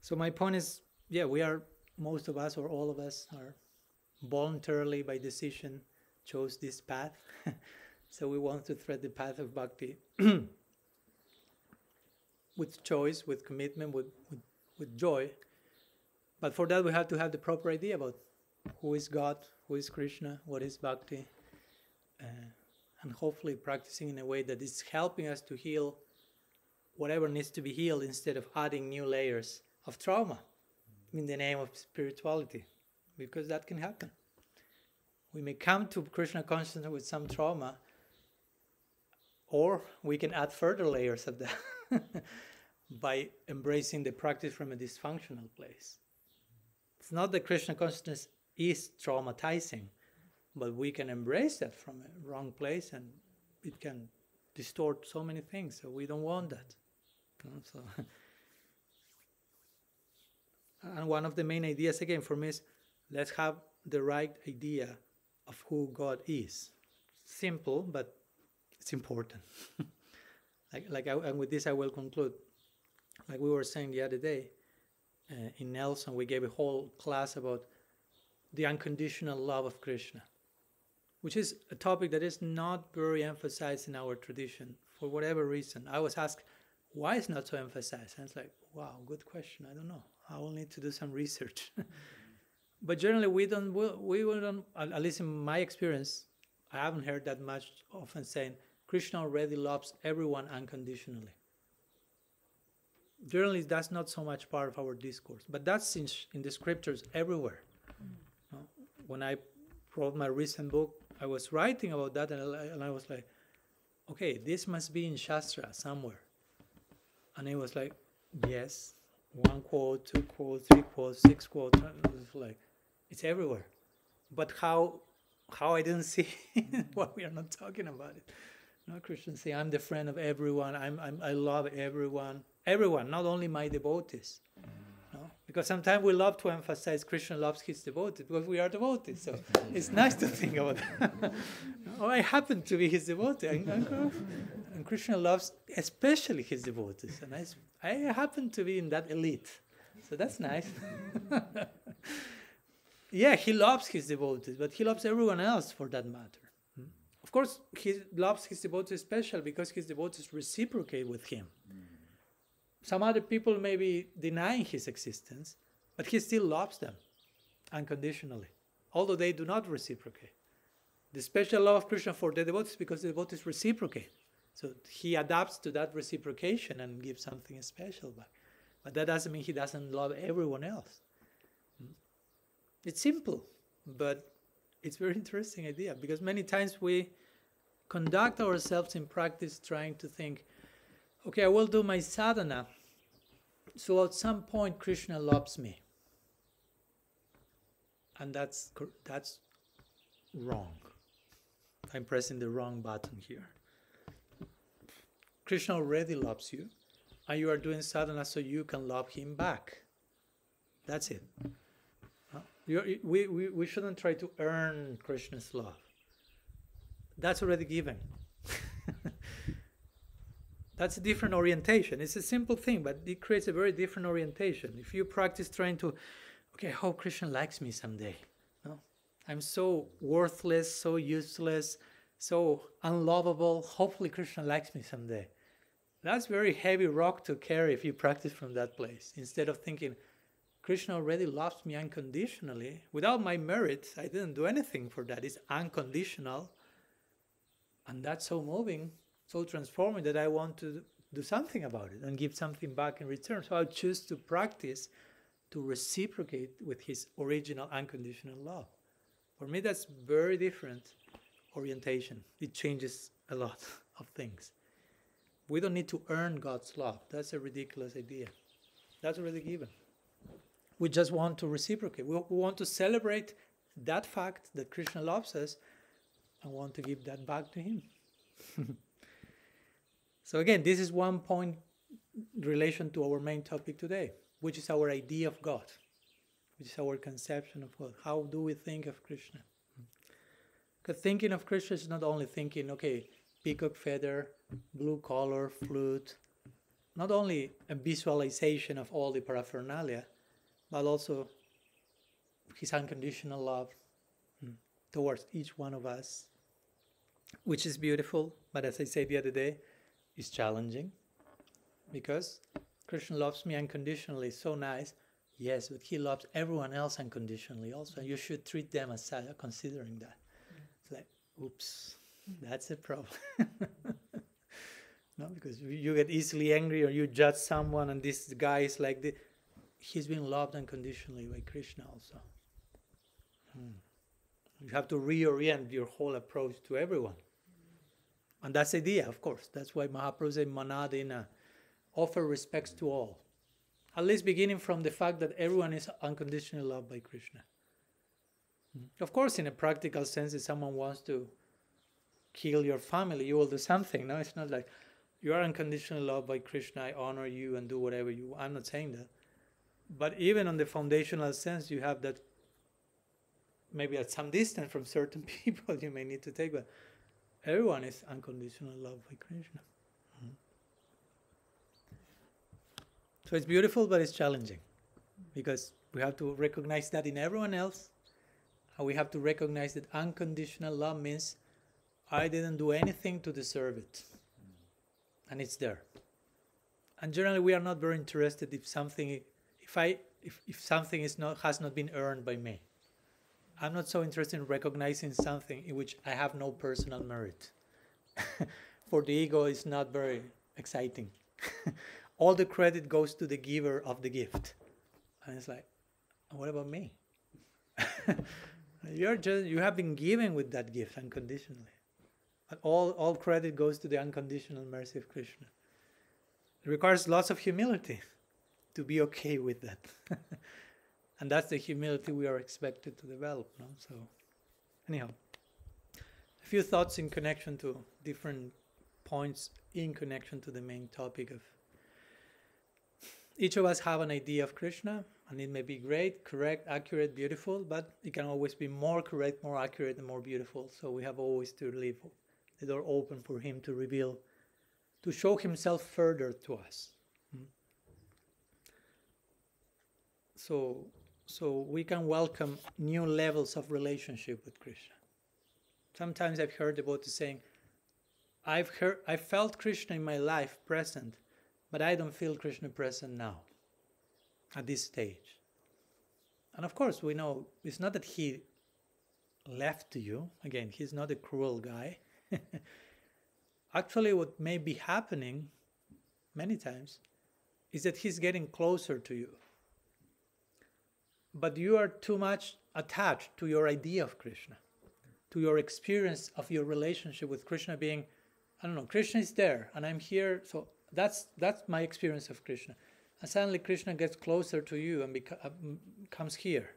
so my point is, yeah, we are most of us or all of us are voluntarily by decision chose this path. so we want to tread the path of bhakti with choice, with commitment, with, with, with joy. But for that, we have to have the proper idea about who is God, who is Krishna, what is bhakti, uh, and hopefully practicing in a way that is helping us to heal whatever needs to be healed instead of adding new layers of trauma in the name of spirituality, because that can happen. We may come to Krishna consciousness with some trauma, or we can add further layers of that by embracing the practice from a dysfunctional place. It's not that Krishna consciousness is traumatizing, but we can embrace that from a wrong place and it can distort so many things. So we don't want that. So, and one of the main ideas again for me is let's have the right idea of who God is. Simple, but it's important. like, like I, and with this, I will conclude. Like we were saying the other day, uh, in Nelson, we gave a whole class about the unconditional love of Krishna, which is a topic that is not very emphasized in our tradition for whatever reason. I was asked, why is not so emphasized? And it's like, wow, good question. I don't know. I will need to do some research. but generally, we don't. We, don't. At least in my experience, I haven't heard that much often saying Krishna already loves everyone unconditionally generally that's not so much part of our discourse, but that's in, in the scriptures everywhere. Mm. when I wrote my recent book, I was writing about that, and I, and I was like, okay, this must be in Shastra somewhere. And it was like, yes, one quote, two quotes, three quotes, six quotes. It was like, it's everywhere. But how how I didn't see what we are not talking about it. No Krishna says, I'm the friend of everyone. I'm, I'm I love everyone everyone, not only my devotees. No? Because sometimes we love to emphasize Krishna loves his devotees because we are devotees. So it's nice to think about that. oh, I happen to be his devotee. And, and Krishna loves especially his devotees. And I, I happen to be in that elite. So that's nice. Yeah, he loves his devotees, but he loves everyone else for that matter. Hmm? Of course, he loves his devotees special because his devotees reciprocate with him. Some other people may be denying his existence, but he still loves them unconditionally, although they do not reciprocate. The special love of Krishna for the devotees because the devotees reciprocate. So he adapts to that reciprocation and gives something special back. But that doesn't mean he doesn't love everyone else. It's simple, but it's very interesting idea because many times we conduct ourselves in practice trying to think, okay, I will do my sadhana. So at some point, Krishna loves me. And that's, that's wrong. I'm pressing the wrong button here. Krishna already loves you, and you are doing sadhana so you can love him back. That's it. We, we, we shouldn't try to earn Krishna's love. That's already given. That's a different orientation. It's a simple thing, but it creates a very different orientation. If you practice trying to, okay, I hope Krishna likes me someday. No? I'm so worthless, so useless, so unlovable. Hopefully, Krishna likes me someday. That's very heavy rock to carry if you practice from that place. Instead of thinking, Krishna already loves me unconditionally. Without my merits, I didn't do anything for that. It's unconditional. And that's so moving so transforming that I want to do something about it and give something back in return. So I choose to practice to reciprocate with his original unconditional love. For me, that's very different orientation. It changes a lot of things. We don't need to earn God's love. That's a ridiculous idea. That's already given. We just want to reciprocate. We want to celebrate that fact that Krishna loves us and want to give that back to Him. so, again, this is one point in relation to our main topic today, which is our idea of God, which is our conception of God. How do we think of Krishna? Because thinking of Krishna is not only thinking, okay, peacock feather, blue color, flute, not only a visualization of all the paraphernalia, but also his unconditional love mm, towards each one of us, which is beautiful, but as I said the other day, is challenging because Krishna loves me unconditionally, so nice. Yes, but he loves everyone else unconditionally also. And You should treat them as such, considering that. It's like, oops, that's a problem. no, because you get easily angry or you judge someone, and this guy is like this. He's been loved unconditionally by Krishna also. Hmm. You have to reorient your whole approach to everyone. And that's the idea, of course. That's why Mahaprabhu said, Manadina, offer respects to all. At least beginning from the fact that everyone is unconditionally loved by Krishna. Hmm. Of course, in a practical sense, if someone wants to kill your family, you will do something. No, it's not like you are unconditionally loved by Krishna, I honor you and do whatever you I'm not saying that. But even on the foundational sense, you have that maybe at some distance from certain people you may need to take, but everyone is unconditional love by Krishna. Mm-hmm. So it's beautiful, but it's challenging because we have to recognize that in everyone else, and we have to recognize that unconditional love means I didn't do anything to deserve it, and it's there. And generally, we are not very interested if something, if I, if, if something is not has not been earned by me. I'm not so interested in recognizing something in which I have no personal merit. For the ego, it's not very exciting. All the credit goes to the giver of the gift. And it's like, what about me? You're just you have been given with that gift unconditionally. But all, all credit goes to the unconditional mercy of Krishna. It requires lots of humility to be okay with that. and that's the humility we are expected to develop. No? So, anyhow, a few thoughts in connection to different points in connection to the main topic of. Each of us have an idea of Krishna, and it may be great, correct, accurate, beautiful, but it can always be more correct, more accurate, and more beautiful. So we have always to leave the door open for Him to reveal, to show Himself further to us. Hmm? So so we can welcome new levels of relationship with Krishna. Sometimes I've heard the saying, I've heard I felt Krishna in my life present, but I don't feel Krishna present now, at this stage. And of course, we know it's not that he left you. Again, he's not a cruel guy. Actually, what may be happening many times is that he's getting closer to you but you are too much attached to your idea of Krishna, to your experience of your relationship with Krishna being, I don't know, Krishna is there and I'm here, so that's that's my experience of Krishna. And suddenly Krishna gets closer to you and beca- uh, comes here.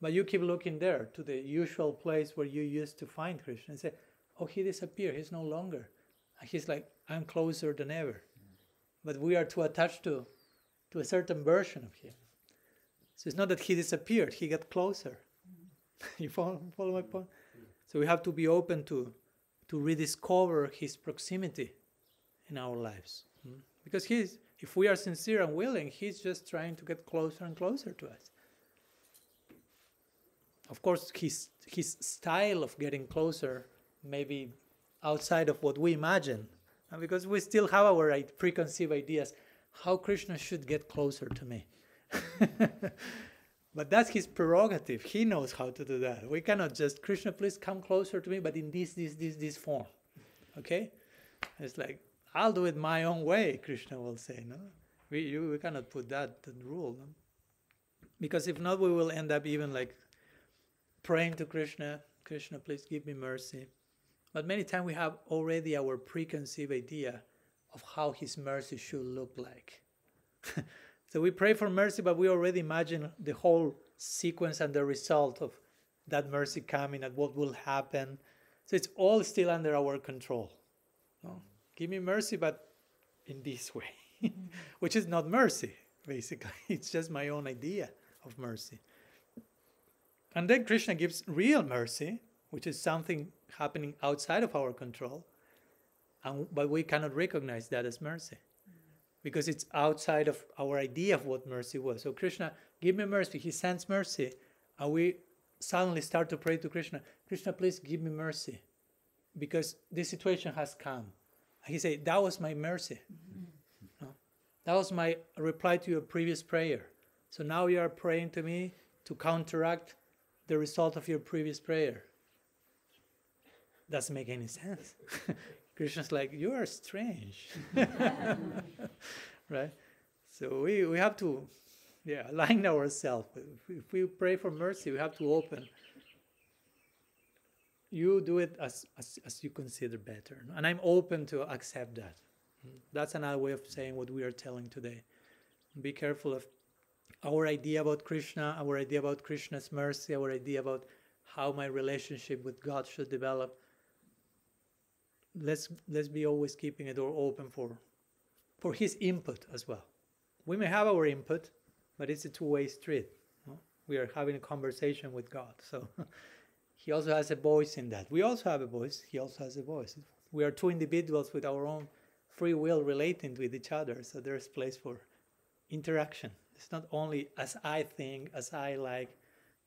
But you keep looking there to the usual place where you used to find Krishna and say, Oh, he disappeared, he's no longer. And he's like, I'm closer than ever. But we are too attached to, to a certain version of him. So it's not that he disappeared, he got closer. you follow, follow my point? So we have to be open to, to rediscover his proximity in our lives. Hmm? Because he's, if we are sincere and willing, he's just trying to get closer and closer to us. Of course, his, his style of getting closer may be outside of what we imagine, because we still have our preconceived ideas how Krishna should get closer to me. but that's his prerogative. He knows how to do that. We cannot just, Krishna, please come closer to me, but in this, this, this, this form. Okay? It's like, I'll do it my own way, Krishna will say. No? We, you, we cannot put that, rule. No? Because if not, we will end up even like praying to Krishna, Krishna, please give me mercy. But many times we have already our preconceived idea of how His mercy should look like. so we pray for mercy, but we already imagine the whole sequence and the result of that mercy coming and what will happen. So it's all still under our control. No? Give me mercy, but in this way, which is not mercy, basically. It's just my own idea of mercy. And then Krishna gives real mercy, which is something happening outside of our control, and, but we cannot recognize that as mercy because it's outside of our idea of what mercy was. So, Krishna, give me mercy. He sends mercy, and we suddenly start to pray to Krishna Krishna, please give me mercy because this situation has come. He said, That was my mercy. Mm-hmm. No? That was my reply to your previous prayer. So now you are praying to me to counteract the result of your previous prayer. Doesn't make any sense. Krishna's like, You are strange. right? So we, we have to yeah, align ourselves. If we pray for mercy, we have to open. You do it as, as, as you consider better. And I'm open to accept that. That's another way of saying what we are telling today. Be careful of our idea about Krishna, our idea about Krishna's mercy, our idea about how my relationship with God should develop. Let's let's be always keeping a door open for for his input as well. We may have our input, but it's a two-way street. We are having a conversation with God. So he also has a voice in that. We also have a voice. He also has a voice. We are two individuals with our own free will relating with each other. So there's place for interaction. It's not only as I think, as I like.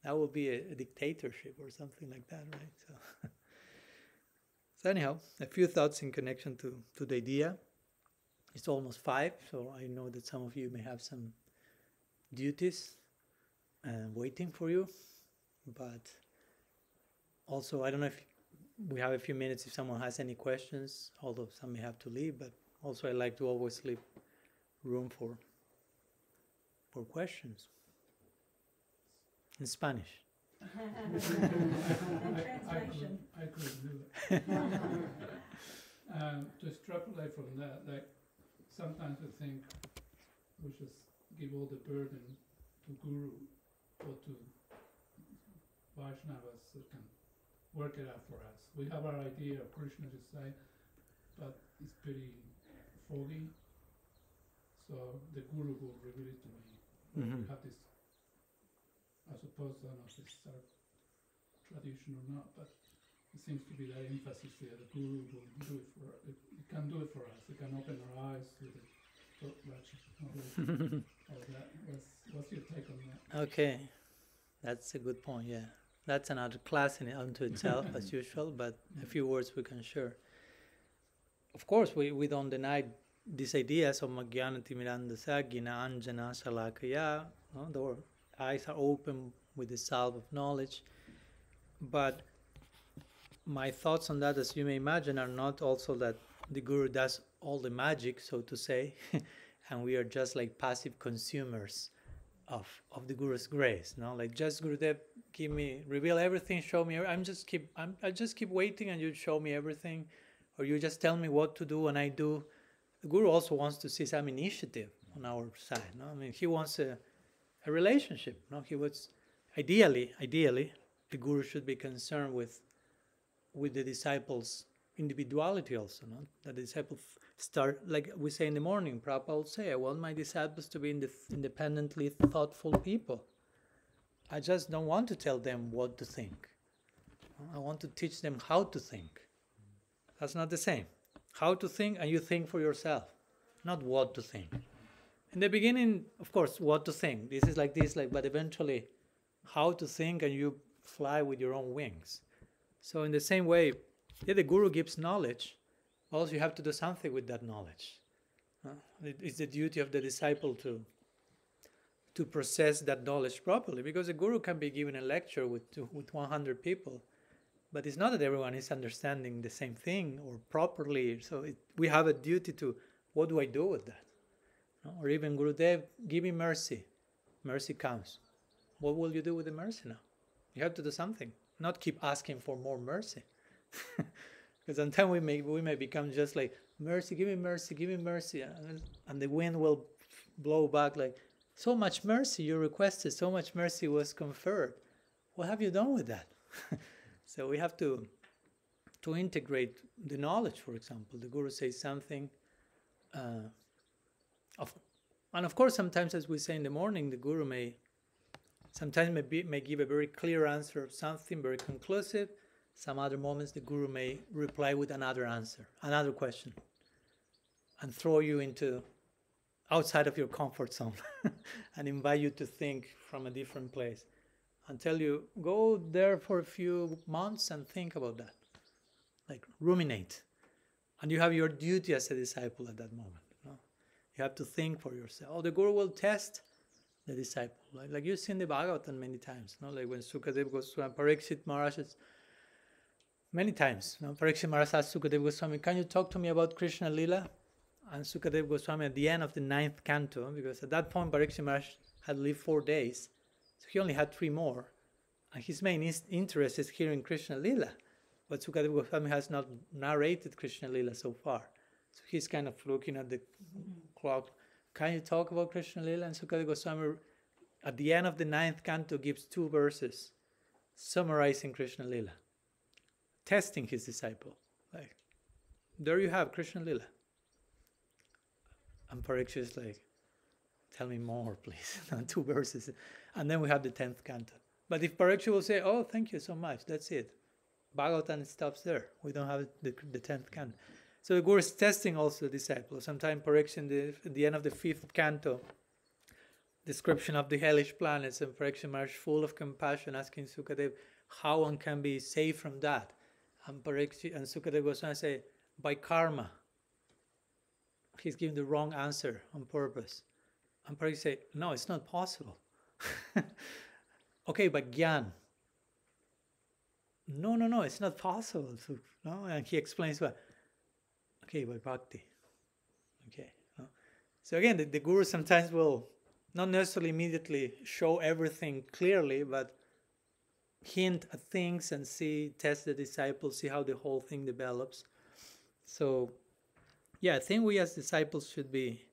That would be a, a dictatorship or something like that, right? So, so anyhow, a few thoughts in connection to, to the idea. It's almost five, so I know that some of you may have some duties uh, waiting for you, but also I don't know if we have a few minutes if someone has any questions, although some may have to leave, but also I like to always leave room for for questions in Spanish. I, I, could, I could do it. um, to extrapolate from that, like sometimes we think we should give all the burden to Guru or to Vaishnavas who can work it out for us. We have our idea of Krishna side, but it's pretty foggy. So the Guru will reveal it to me Mhm. we have this, I suppose, I don't know if it's our tradition or not, but it seems to be that emphasis there. The guru will do it for it, it can do it for us. It can open our eyes to the that. What's, what's your take on that? Okay, that's a good point. Yeah, that's another class in unto itself, as usual. But a few words we can share. Of course, we, we don't deny these ideas of Magyanati Mirandasa, Gina Anjana Shalakaya. No? The eyes are open with the salve of knowledge. But my thoughts on that, as you may imagine, are not also that the Guru does all the magic, so to say, and we are just like passive consumers of of the Guru's grace. No, like just Gurudev, give me, reveal everything, show me. I'm just keep, I'm, I just keep waiting, and you show me everything, or you just tell me what to do, and I do. The Guru also wants to see some initiative on our side. No, I mean he wants a a relationship. No, he was ideally, ideally, the Guru should be concerned with with the disciples' individuality also. No, that the disciples start like we say in the morning. Prabhupada would say, "I want my disciples to be independently thoughtful people. I just don't want to tell them what to think. I want to teach them how to think. That's not the same." how to think and you think for yourself not what to think in the beginning of course what to think this is like this like but eventually how to think and you fly with your own wings so in the same way yeah the guru gives knowledge also you have to do something with that knowledge uh, it's the duty of the disciple to to process that knowledge properly because a guru can be given a lecture with with 100 people but it's not that everyone is understanding the same thing or properly. So it, we have a duty to what do I do with that? No? Or even Gurudev, give me mercy. Mercy comes. What will you do with the mercy now? You have to do something, not keep asking for more mercy. Because sometimes we may we may become just like mercy, give me mercy, give me mercy, and, the wind will blow back like so much mercy you requested, so much mercy was conferred. What have you done with that? so we have to to integrate the knowledge. For example, the guru says something. Uh, of, and of course, sometimes, as we say in the morning, the guru may sometimes may, be, may give a very clear answer of something very conclusive. Some other moments, the guru may reply with another answer, another question, and throw you into outside of your comfort zone and invite you to think from a different place and tell you go there for a few months and think about that like ruminate and you have your duty as a disciple at that moment? You have to think for yourself. Oh, the guru will test the disciple like, like you've seen the bhagavatam many times no? like when sukadev goswami parikshit maharaj many times no? parikshit maharaj asked sukadev goswami can you talk to me about krishna lila and Sukadev Goswami at the end of the ninth canto, because at that point Parikshit Maharaj had lived four days, so he only had three more, and his main is- interest is hearing Krishna Lila, but Sukadev Goswami has not narrated Krishna Lila so far, so he's kind of looking at the mm-hmm. Clock. Can you talk about Krishna Lila? And Sukadev Goswami, at the end of the ninth canto, gives two verses summarizing Krishna Lila, testing his disciple. Like, there you have Krishna Lila. And Parikshit is like, tell me more, please. Two verses. And then we have the 10th canto. But if Parikshit will say, oh, thank you so much, that's it. Bhagavatam stops there. We don't have the, the 10th canto. So the Guru is testing also the disciple. Sometimes Parikshit, in the, at the end of the fifth canto, description of the hellish planets, and Parikshit Maharaj full of compassion, asking Sukadev how one can be saved from that. And Parikshit and Sukadev Goswami say, by karma he's giving the wrong answer on purpose. And Parikshit say, no, it's not possible. okay, but Gyan. No, no, no, it's not possible. So, no, and he explains what. Okay, by bhakti. Okay. So again, the, the guru sometimes will not necessarily immediately show everything clearly, but hint at things and see, test the disciples, see how the whole thing develops. So yeah, I think we as disciples should be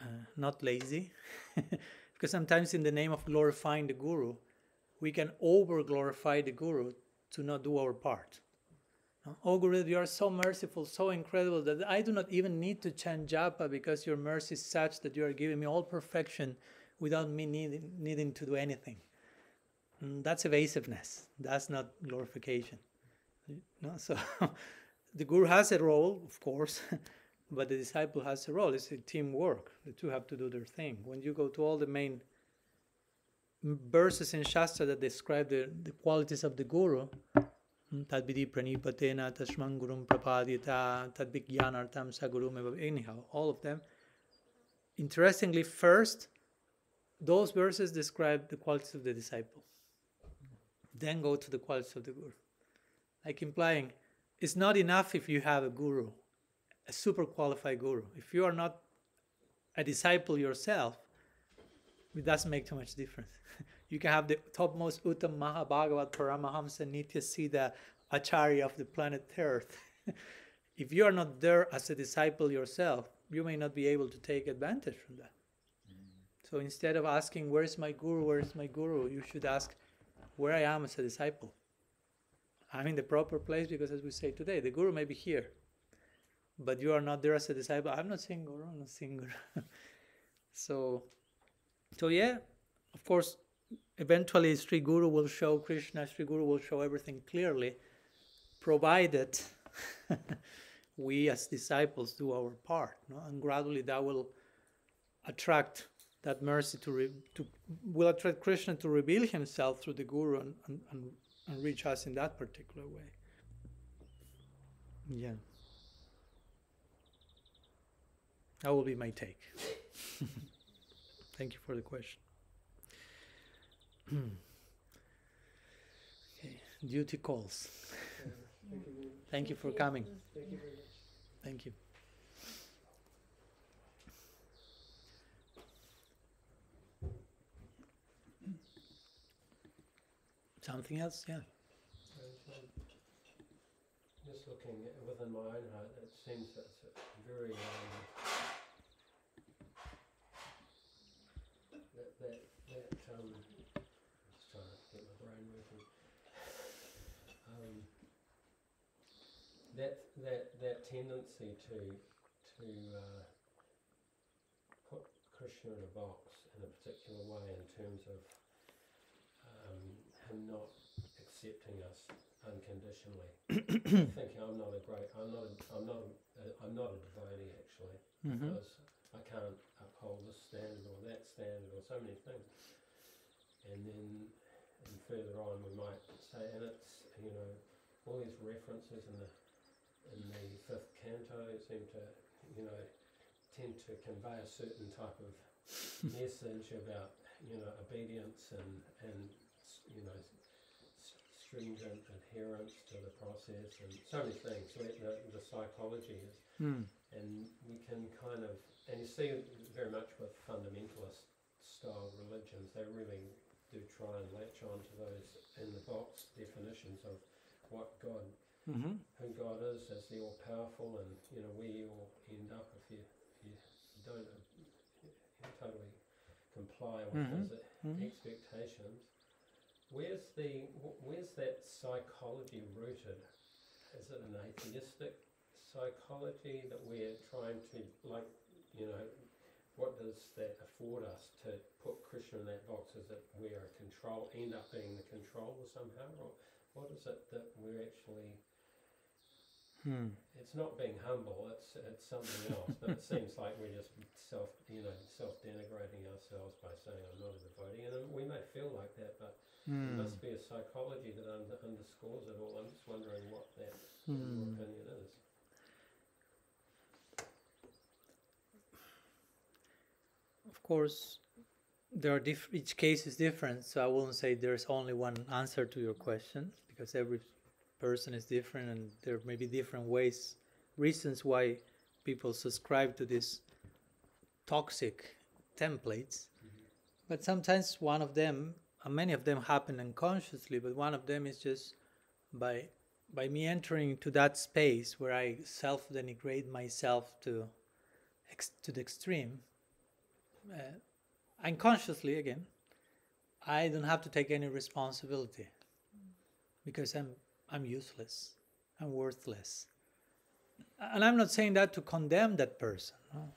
uh, not lazy, because sometimes in the name of glorifying the guru, we can over glorify the guru to not do our part. Oh, Guru, you are so merciful, so incredible that I do not even need to chant japa because your mercy is such that you are giving me all perfection without me needing, needing to do anything. And that's evasiveness. That's not glorification. No? So the guru has a role, of course, but the disciple has a role. It's a teamwork. The two have to do their thing. When you go to all the main verses in Shastra that describe the, the qualities of the guru, tadvidi pranipatena tashman gurum prapadyata tadvigyanartam sagurum anyhow, all of them. Interestingly, first, those verses describe the qualities of the disciple. Then go to the qualities of the guru. Like implying, it's not enough if you have a guru, a super qualified guru. If you are not a disciple yourself, it doesn't make too much difference. you can have the topmost Uttam Mahabhagavat Paramahamsa Nitya Siddha Acharya of the planet Earth. if you are not there as a disciple yourself, you may not be able to take advantage from that. Mm. So instead of asking, Where's my guru? Where's my guru? you should ask, Where I am as a disciple. I'm in the proper place because, as we say today, the guru may be here, but you are not there as a disciple. I'm not saying guru, I'm not saying guru. so, so yeah, of course, eventually Sri Guru will show Krishna, Sri Guru will show everything clearly, provided we as disciples do our part. No? And gradually that will attract that mercy to, re- to will attract Krishna to reveal himself through the Guru and, and, and, and reach us in that particular way. Yeah. That will be my take. Thank you for the question. Okay. Duty calls. Thank you for coming. Thank you. Something else? Yeah. Just looking within my own heart, it seems that it's a very um, that that that um, I'm just trying to get my brain working. Um, that that that tendency to to uh, put Krishna in a box in a particular way in terms of um, him not accepting us unconditionally. I think I'm not a great. I'm not. A, I'm not. A, I'm not a devotee actually Mm-hmm. because I can't uphold this standard or that standard or so many things. And then, and further on, we might say, and it's you know all these references in the in the fifth canto seem to you know tend to convey a certain type of message about you know obedience and and you know stringent adherence to the process and so many things. So the, the psychology is Mm. and we can kind of and you see it very much with fundamentalist style religions they really do try and latch on to those in the box definitions of what God Mm-hmm. who God is as the all powerful and you know where you all end up if you if you don't totally comply with Mhm. his Mhm. expectations where's the where's that psychology rooted is it an atheistic psychology that we're trying to like you know what does that afford us to put Krishna in that box is it we're a control end up being the controller somehow or what is it that we're actually Hmm. it's not being humble it's it's something else but it seems like we're just self you know self denigrating ourselves by saying I'm not a devotee and we may feel like that but there Hmm. must be a psychology that under, underscores it all I'm just wondering what that Hmm. opinion is Of course, there are diff- each case is different, so I wouldn't say there's only one answer to your question because every person is different and there may be different ways, reasons why people subscribe to these toxic templates. But sometimes one of them, and many of them happen unconsciously, but one of them is just by by me entering into that space where I self denigrate myself to ex- to the extreme uh, unconsciously again, I don't have to take any responsibility. Because I'm I'm useless, I'm worthless, and I'm not saying that to condemn that person. no.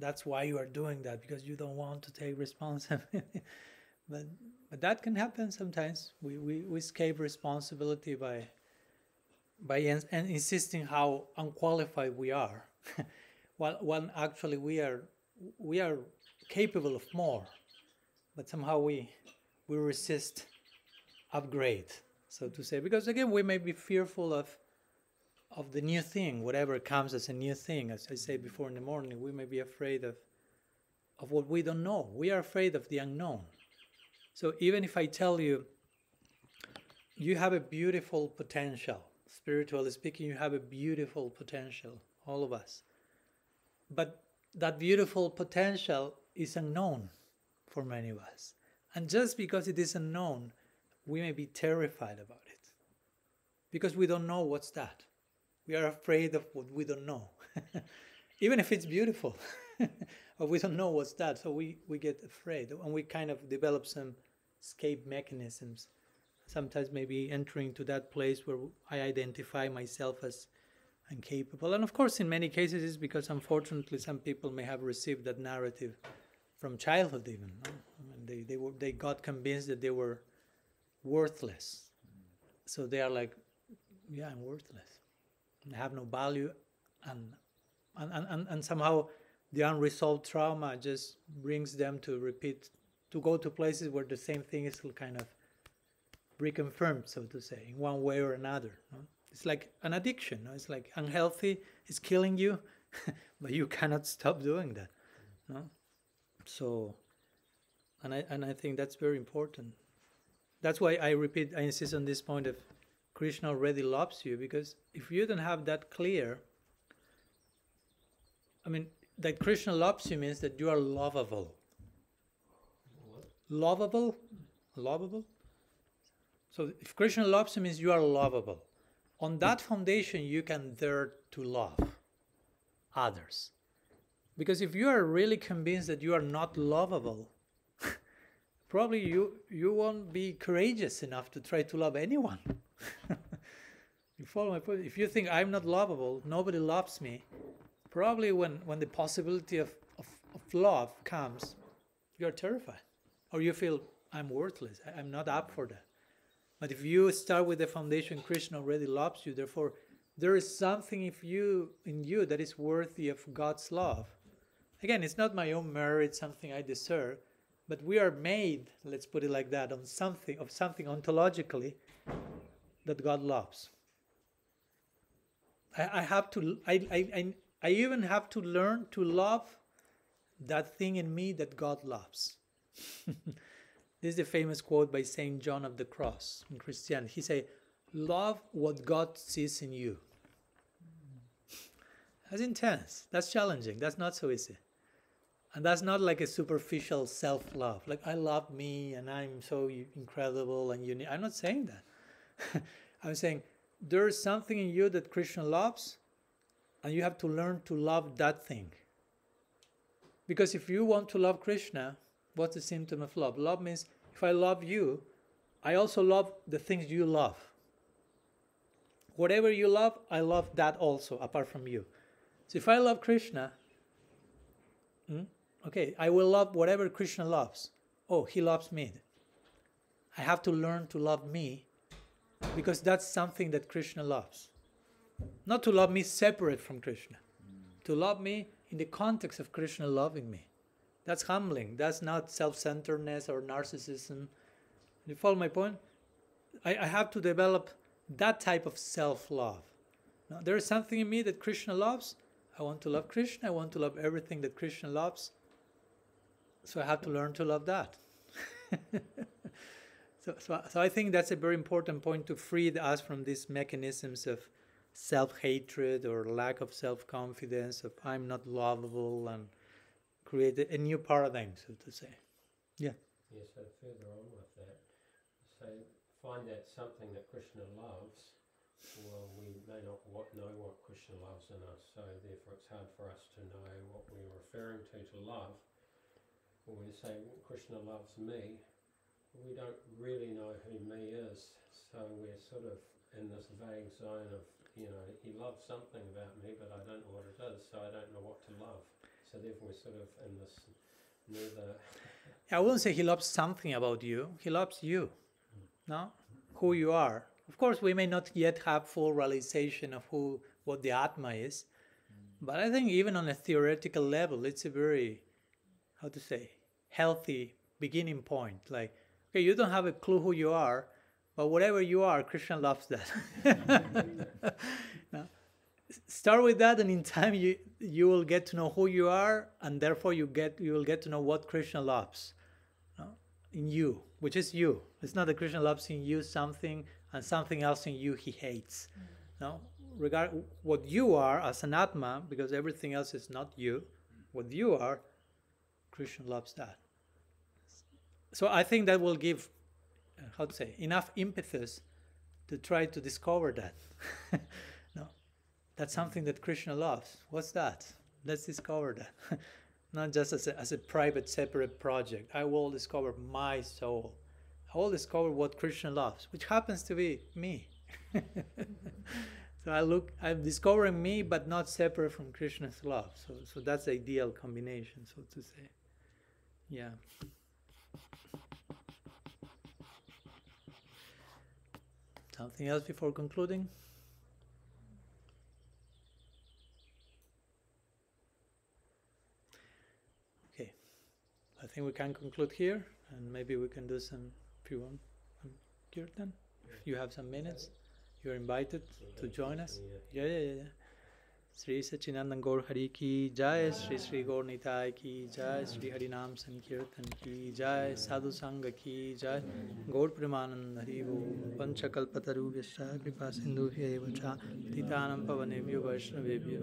That's why you are doing that because you don't want to take responsibility. but but that can happen sometimes. We we, we escape responsibility by by and insisting how unqualified we are, while when actually we are we are capable of more, but somehow we we resist upgrade, so to say, because again we may be fearful of of the new thing, whatever comes as a new thing. As I said before in the morning, we may be afraid of of what we don't know. We are afraid of the unknown. So even if I tell you you have a beautiful potential, spiritually speaking, you have a beautiful potential, all of us. But that beautiful potential is unknown for many of us. And just because it is unknown, we may be terrified about it. Because we don't know what's that. We are afraid of what we don't know. Even if it's beautiful, but we don't know what's that. So we, we get afraid and we kind of develop some escape mechanisms. Sometimes maybe entering to that place where I identify myself as incapable. And of course, in many cases, it's because unfortunately some people may have received that narrative from childhood, even. No? I mean, they, they, were, they got convinced that they were worthless. So they are like, yeah, I'm worthless. I have no value. And, and, and, and, somehow the unresolved trauma just brings them to repeat, to go to places where the same thing is kind of reconfirmed, so to say, in one way or another. no? It's like an addiction. no? It's like unhealthy, it's killing you, but you cannot stop doing that. No? So, and I, and I think that's very important. That's why I repeat, I insist on this point of Krishna already loves you, because if you don't have that clear, I mean, that Krishna loves you means that you are lovable. Lovable? Lovable? So if Krishna loves you means you are lovable. on that foundation you can dare to love others. Because if you are really convinced that you are not lovable, probably you, you won't be courageous enough to try to love anyone. you follow my point? If you think I'm not lovable, nobody loves me, probably when, when the possibility of, of, of love comes, you're terrified. Or you feel, I'm worthless, I, I'm not up for that. But if you start with the foundation, Krishna already loves you, therefore, there is something if you in you that is worthy of God's love. Again, it's not my own merit, something I deserve, but we are made, let's put it like that, on something of something ontologically that God loves. I, I have to I, I, I, even have to learn to love that thing in me that God loves. this is the famous quote by Saint John of the Cross in Christianity. He say, "Love what God sees in you." That's intense. That's challenging. That's not so easy. And that's not like a superficial self-love. Like I love me and I'm so incredible and unique. I'm not saying that. I'm saying there's something in you that Krishna loves, and you have to learn to love that thing. Because if you want to love Krishna, what's the symptom of love? Love means if I love you, I also love the things you love. Whatever you love, I love that also, apart from you. So if I love Krishna, hmm, okay, I will love whatever Krishna loves. Oh, he loves me. I have to learn to love me because that's something that Krishna loves. Not to love me separate from Krishna, to love me in the context of Krishna loving me. That's humbling. That's not self centeredness or narcissism. You follow my point? I, I have to develop that type of self love. There is something in me that Krishna loves. I want to love Krishna. I want to love everything that Krishna loves. So I have to learn to love that. so, so, so I think that's a very important point to free us from these mechanisms of self hatred or lack of self confidence, of I'm not lovable, and create a new paradigm, so to say. Yeah. Yeah, so further on with that, so find out something that Krishna loves. Well, we may not what, know what Krishna loves in us, so therefore it's hard for us to know what we're referring to to love. When we say Krishna loves me, we don't really know who me is, so we're sort of in this vague zone of, you know, he loves something about me, but I don't know what it is, so I don't know what to love. So therefore we're sort of in this neither. I wouldn't say he loves something about you. He loves you, hmm. no, who you are. Of course, we may not yet have full realization of who what the Atma is, hmm. but I think even on a theoretical level, it's a very, how to say, healthy beginning point. Like, okay, you don't have a clue who you are, but whatever you are, Krishna loves that. now, start with that, and in time you you will get to know who you are, and therefore you get you will get to know what Krishna loves no? in you, which is you. It's not that Krishna loves in you something, and something else in you he hates. No, regard what you are as an atma, because everything else is not you. What you are, Krishna loves that. So I think that will give, uh, how to say, enough impetus to try to discover that. no, that's mm-hmm. something that Krishna loves. What's that? Let's discover that. Not just as a, as a private, separate project. I will discover my soul. I will discover what Krishna loves, which happens to be me. so I look, I'm discovering me, but not separate from Krishna's love. So, so that's the ideal combination, so to say. Yeah. Something else before concluding? Okay, I think we can conclude here, and maybe we can do some, if you want, kirtan. If you have some minutes, you're invited to join us. Yeah, yeah, yeah. yeah. Shri Sachinanand गौर हरि की जय श्री श्री गौर निताय की जय श्री हरि नाम संकीर्तन की जय साधु संग की जय गौर प्रेमानंद हरि वो पंचकल्पतरुभ्यश्च कृपा सिन्धुभ्यैव च पतितानं पवनेभ्यो वैष्णवेभ्यो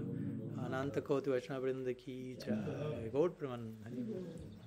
वैष्णव वृंद की जय गौर प्रेमानंद हरि